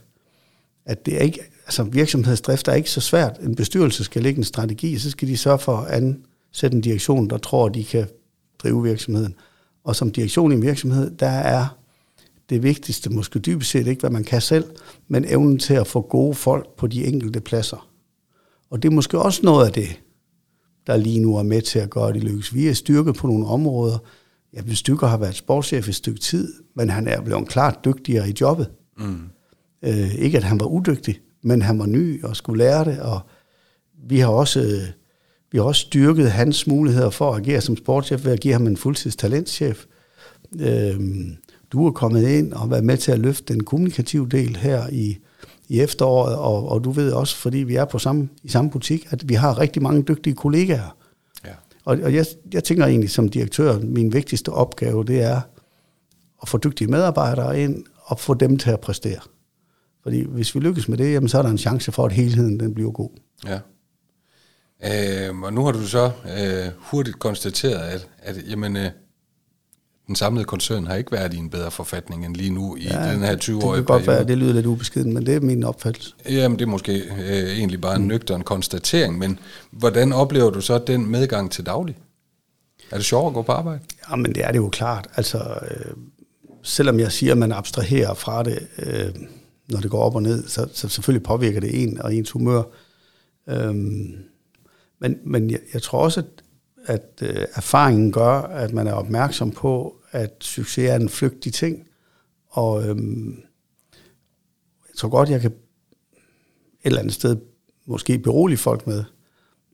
at det er ikke, altså virksomhedsdrift er ikke så svært. En bestyrelse skal lægge en strategi, så skal de sørge for at ansætte en direktion, der tror, at de kan drive virksomheden. Og som direktion i en virksomhed, der er det vigtigste måske dybest set ikke, hvad man kan selv, men evnen til at få gode folk på de enkelte pladser. Og det er måske også noget af det, der lige nu er med til at gøre det lykkes. Vi er styrket på nogle områder. Ja, Stykker har været sportschef et stykke tid, men han er blevet klart dygtigere i jobbet. Mm. Øh, ikke at han var udygtig, men han var ny og skulle lære det, og vi har også øh, vi har også styrket hans muligheder for at agere som sportschef ved at give ham en fuldtids talentchef. Øhm, du er kommet ind og været med til at løfte den kommunikative del her i, i efteråret, og, og du ved også, fordi vi er på samme, i samme butik, at vi har rigtig mange dygtige kollegaer. Ja. Og, og jeg, jeg tænker egentlig som direktør, min vigtigste opgave, det er at få dygtige medarbejdere ind og få dem til at præstere. Fordi hvis vi lykkes med det, jamen, så er der en chance for, at helheden den bliver god. Ja. Øh, og nu har du så øh, hurtigt konstateret, at, at jamen, øh, den samlede koncern har ikke været i en bedre forfatning end lige nu i ja, den her 20-årige periode. Det kan godt være, det lyder lidt ubeskeden, men det er min opfattelse. Jamen, det er måske øh, egentlig bare en mm. nøgteren konstatering, men hvordan oplever du så den medgang til daglig? Er det sjovt at gå på arbejde? Jamen, det er det jo klart. Altså, øh, selvom jeg siger, at man abstraherer fra det, øh, når det går op og ned, så, så selvfølgelig påvirker det en og ens humør. Øh, men, men jeg, jeg tror også, at, at øh, erfaringen gør, at man er opmærksom på, at succes er en flygtig ting. Og øhm, jeg tror godt, jeg kan et eller andet sted måske berolige folk med,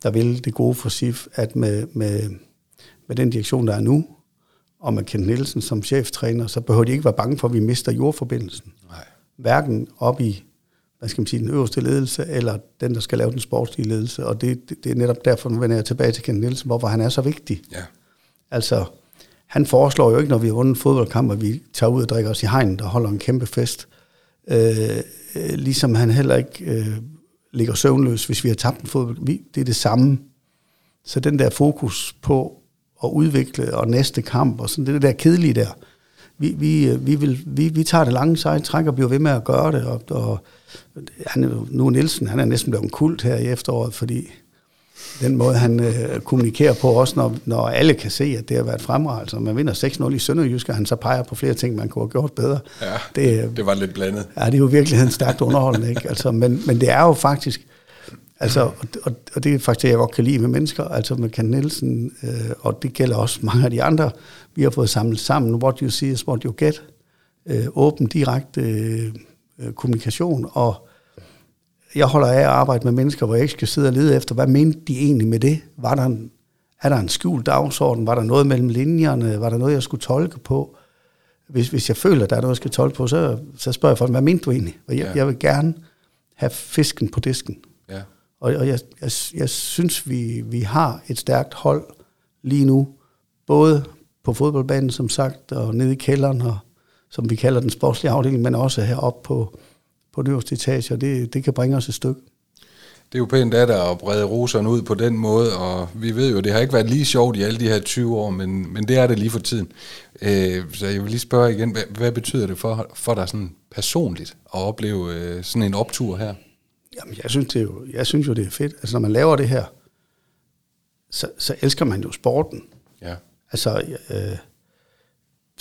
der vil det gode for SIF, at med, med, med den direktion, der er nu, og med Kent Nielsen som cheftræner, så behøver de ikke være bange for, at vi mister jordforbindelsen. Nej. Hverken op i hvad skal man sige, den øverste ledelse, eller den, der skal lave den sportslige ledelse. Og det, det, det er netop derfor, nu vender jeg tilbage til Ken Nielsen, hvorfor han er så vigtig. Ja. Altså, han foreslår jo ikke, når vi har vundet en fodboldkamp, at vi tager ud og drikker os i hegnet og holder en kæmpe fest. Øh, ligesom han heller ikke øh, ligger søvnløs, hvis vi har tabt en fodbold. Vi, det er det samme. Så den der fokus på at udvikle og næste kamp, og sådan det der kedelige der, vi, vi, øh, vi, vil, vi, vi tager det lange sejt træk og bliver ved med at gøre det, og, og han, nu Nielsen, han er næsten blevet en kult her i efteråret, fordi den måde, han øh, kommunikerer på, også når, når alle kan se, at det har været fremragende. Altså, man vinder 6-0 i Sønderjysk, og han så peger på flere ting, man kunne have gjort bedre. Ja, det, det var lidt blandet. Ja, det er jo virkelig en stærkt underholdende. Ikke? Altså, men, men det er jo faktisk, altså, og, og det er faktisk det, jeg godt kan lide med mennesker, altså med Ken Nielsen, øh, og det gælder også mange af de andre, vi har fået samlet sammen. What you see is what you get. Øh, åben, direkte øh, øh, kommunikation, og jeg holder af at arbejde med mennesker, hvor jeg ikke skal sidde og lede efter, hvad mente de egentlig med det? Var der en, er der en skjult dagsorden? Var der noget mellem linjerne? Var der noget, jeg skulle tolke på? Hvis, hvis jeg føler, at der er noget, jeg skal tolke på, så, så spørger jeg folk, hvad mente du egentlig? Og jeg, ja. jeg vil gerne have fisken på disken. Ja. Og, og jeg, jeg, jeg synes, vi, vi har et stærkt hold lige nu, både på fodboldbanen, som sagt, og nede i kælderen, og som vi kalder den sportslige afdeling, men også heroppe på, på den øverste etage, og det, det kan bringe os et stykke. Det er jo pænt af dig at brede roserne ud på den måde, og vi ved jo, det har ikke været lige sjovt i alle de her 20 år, men, men det er det lige for tiden. Øh, så jeg vil lige spørge igen, hvad, hvad betyder det for, for dig sådan personligt at opleve øh, sådan en optur her? Jamen, jeg synes, det er jo, jeg synes jo, det er fedt. Altså, når man laver det her, så, så elsker man jo sporten. Ja. Altså, øh,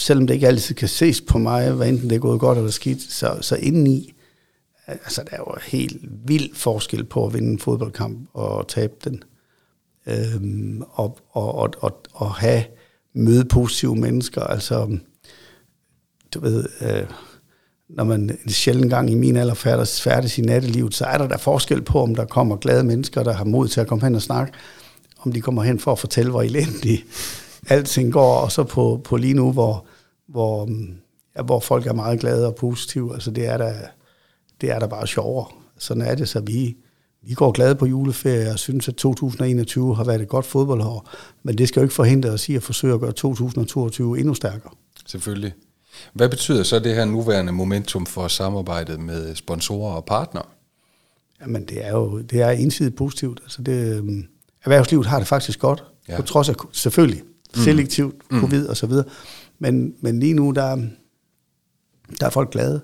selvom det ikke altid kan ses på mig, hvad enten det er gået godt eller skidt, så, så indeni, altså der er jo helt vild forskel på at vinde en fodboldkamp og tabe den. Øhm, og, og, og, og, og have møde positive mennesker. Altså, du ved, øh, når man en sjældent gang i min alder færdes, færdes i nattelivet, så er der der forskel på, om der kommer glade mennesker, der har mod til at komme hen og snakke, om de kommer hen for at fortælle, hvor elendigt alting går, og så på, på lige nu, hvor, hvor, ja, hvor folk er meget glade og positive. Altså det er der, det er der bare sjovere. Sådan er det, så vi, vi går glade på juleferie og synes, at 2021 har været et godt fodboldår, men det skal jo ikke forhindre os i at forsøge at gøre 2022 endnu stærkere. Selvfølgelig. Hvad betyder så det her nuværende momentum for samarbejdet med sponsorer og partnere? Jamen, det er jo det er ensidigt positivt. Altså det, øhm, erhvervslivet har det faktisk godt, ja. på trods af selvfølgelig mm. selektivt mm. covid og så videre. Men, men lige nu, der, der er folk glade,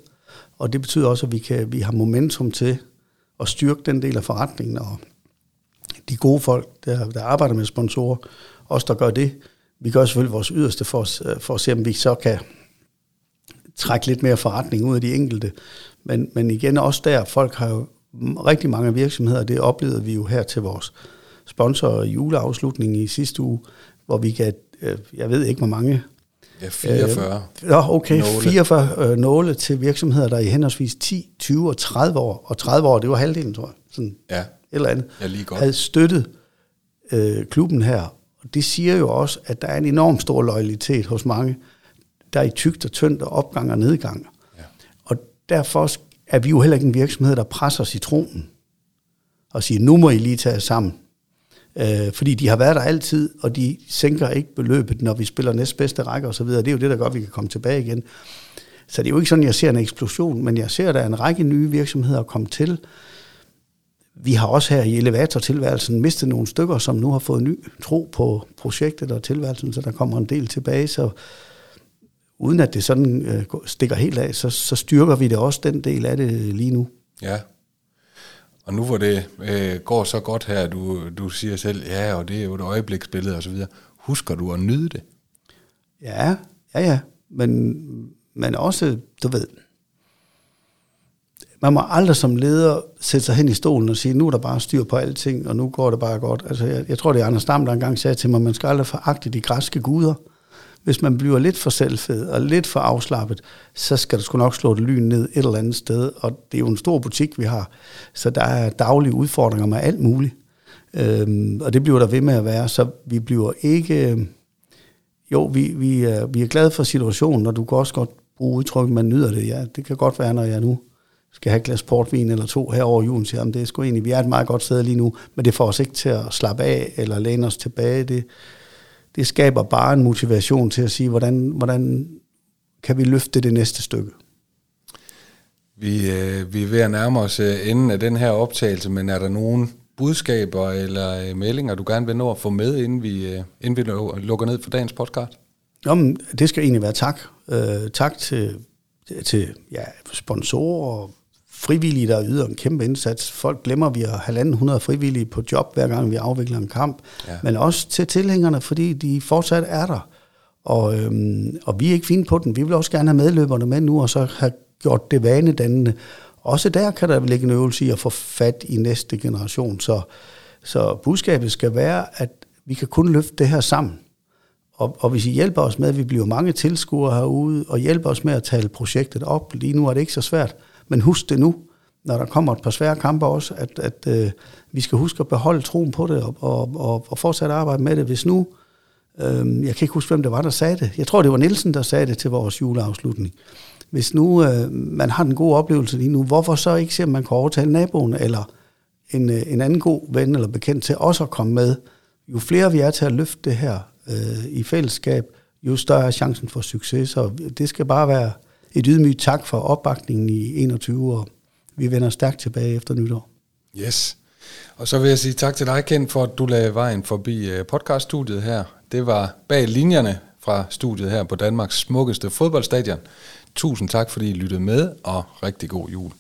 og det betyder også, at vi, kan, vi har momentum til at styrke den del af forretningen, og de gode folk, der, der arbejder med sponsorer, også der gør det. Vi gør selvfølgelig vores yderste for, for at se, om vi så kan trække lidt mere forretning ud af de enkelte. Men, men igen, også der, folk har jo rigtig mange virksomheder, det oplevede vi jo her til vores sponsor juleafslutning i sidste uge, hvor vi gav, øh, jeg ved ikke hvor mange, Ja, 44. Øh, ja, okay. Nåle. 44 øh, nåle til virksomheder, der i henholdsvis 10, 20 og 30 år, og 30 år, det var halvdelen, tror jeg, sådan ja. et eller andet, ja, lige godt. havde støttet øh, klubben her. Og det siger jo også, at der er en enorm stor loyalitet hos mange, der er i tygt og tyndt og opgang og nedgang. Ja. Og derfor er vi jo heller ikke en virksomhed, der presser citronen og siger, nu må I lige tage sammen. Øh, fordi de har været der altid, og de sænker ikke beløbet, når vi spiller næstbedste række osv. Det er jo det, der gør, at vi kan komme tilbage igen. Så det er jo ikke sådan, at jeg ser en eksplosion, men jeg ser, at der er en række nye virksomheder komme til. Vi har også her i elevatortilværelsen mistet nogle stykker, som nu har fået ny tro på projektet og tilværelsen, så der kommer en del tilbage. Så uden at det sådan øh, stikker helt af, så, så styrker vi det også den del af det lige nu. Ja, og nu hvor det øh, går så godt her, du, du siger selv, ja, og det er jo et øjebliksbillede og så videre, husker du at nyde det? Ja, ja, ja. Men, men også, du ved, man må aldrig som leder sætte sig hen i stolen og sige, nu er der bare styr på alting, og nu går det bare godt. Altså, jeg, jeg tror, det er Anders Dam, der engang sagde til mig, man skal aldrig foragte de græske guder hvis man bliver lidt for selvfed og lidt for afslappet, så skal du sgu nok slå det lyn ned et eller andet sted. Og det er jo en stor butik, vi har, så der er daglige udfordringer med alt muligt. Øhm, og det bliver der ved med at være, så vi bliver ikke... Øhm, jo, vi, vi, er, vi er glade for situationen, og du kan også godt bruge udtrykket, man nyder det. Ja, det kan godt være, når jeg nu skal have et glas portvin eller to her over julen, siger, det er sgu egentlig, vi er et meget godt sted lige nu, men det får os ikke til at slappe af eller læne os tilbage. Det, det skaber bare en motivation til at sige, hvordan, hvordan kan vi løfte det næste stykke. Vi, øh, vi er ved at nærme os øh, enden af den her optagelse, men er der nogen budskaber eller øh, meldinger, du gerne vil nå at få med, inden vi, øh, inden vi lukker ned for dagens podcast? Jamen, det skal egentlig være tak. Øh, tak til, til ja, sponsorer og frivillige, der yder en kæmpe indsats. Folk glemmer, at vi har halvanden hundrede frivillige på job, hver gang vi afvikler en kamp. Ja. Men også til tilhængerne, fordi de fortsat er der. Og, øhm, og vi er ikke fine på den. Vi vil også gerne have medløberne med nu, og så have gjort det vanedannende. Også der kan der ligge en øvelse i at få fat i næste generation. Så, så budskabet skal være, at vi kan kun løfte det her sammen. Og, og hvis I hjælper os med, at vi bliver mange tilskuere herude, og hjælper os med at tale projektet op, lige nu er det ikke så svært, men husk det nu, når der kommer et par svære kampe også, at, at øh, vi skal huske at beholde troen på det og, og, og, og fortsætte arbejde med det. Hvis nu, øh, jeg kan ikke huske, hvem det var, der sagde det. Jeg tror, det var Nielsen, der sagde det til vores juleafslutning. Hvis nu øh, man har den gode oplevelse lige nu, hvorfor så ikke se, om man kan overtale naboen eller en, øh, en anden god ven eller bekendt til også at komme med? Jo flere vi er til at løfte det her øh, i fællesskab, jo større er chancen for succes. og det skal bare være et ydmygt tak for opbakningen i 21, og vi vender stærkt tilbage efter nytår. Yes. Og så vil jeg sige tak til dig, Ken, for at du lagde vejen forbi øh, podcaststudiet her. Det var bag linjerne fra studiet her på Danmarks smukkeste fodboldstadion. Tusind tak, fordi I lyttede med, og rigtig god jul.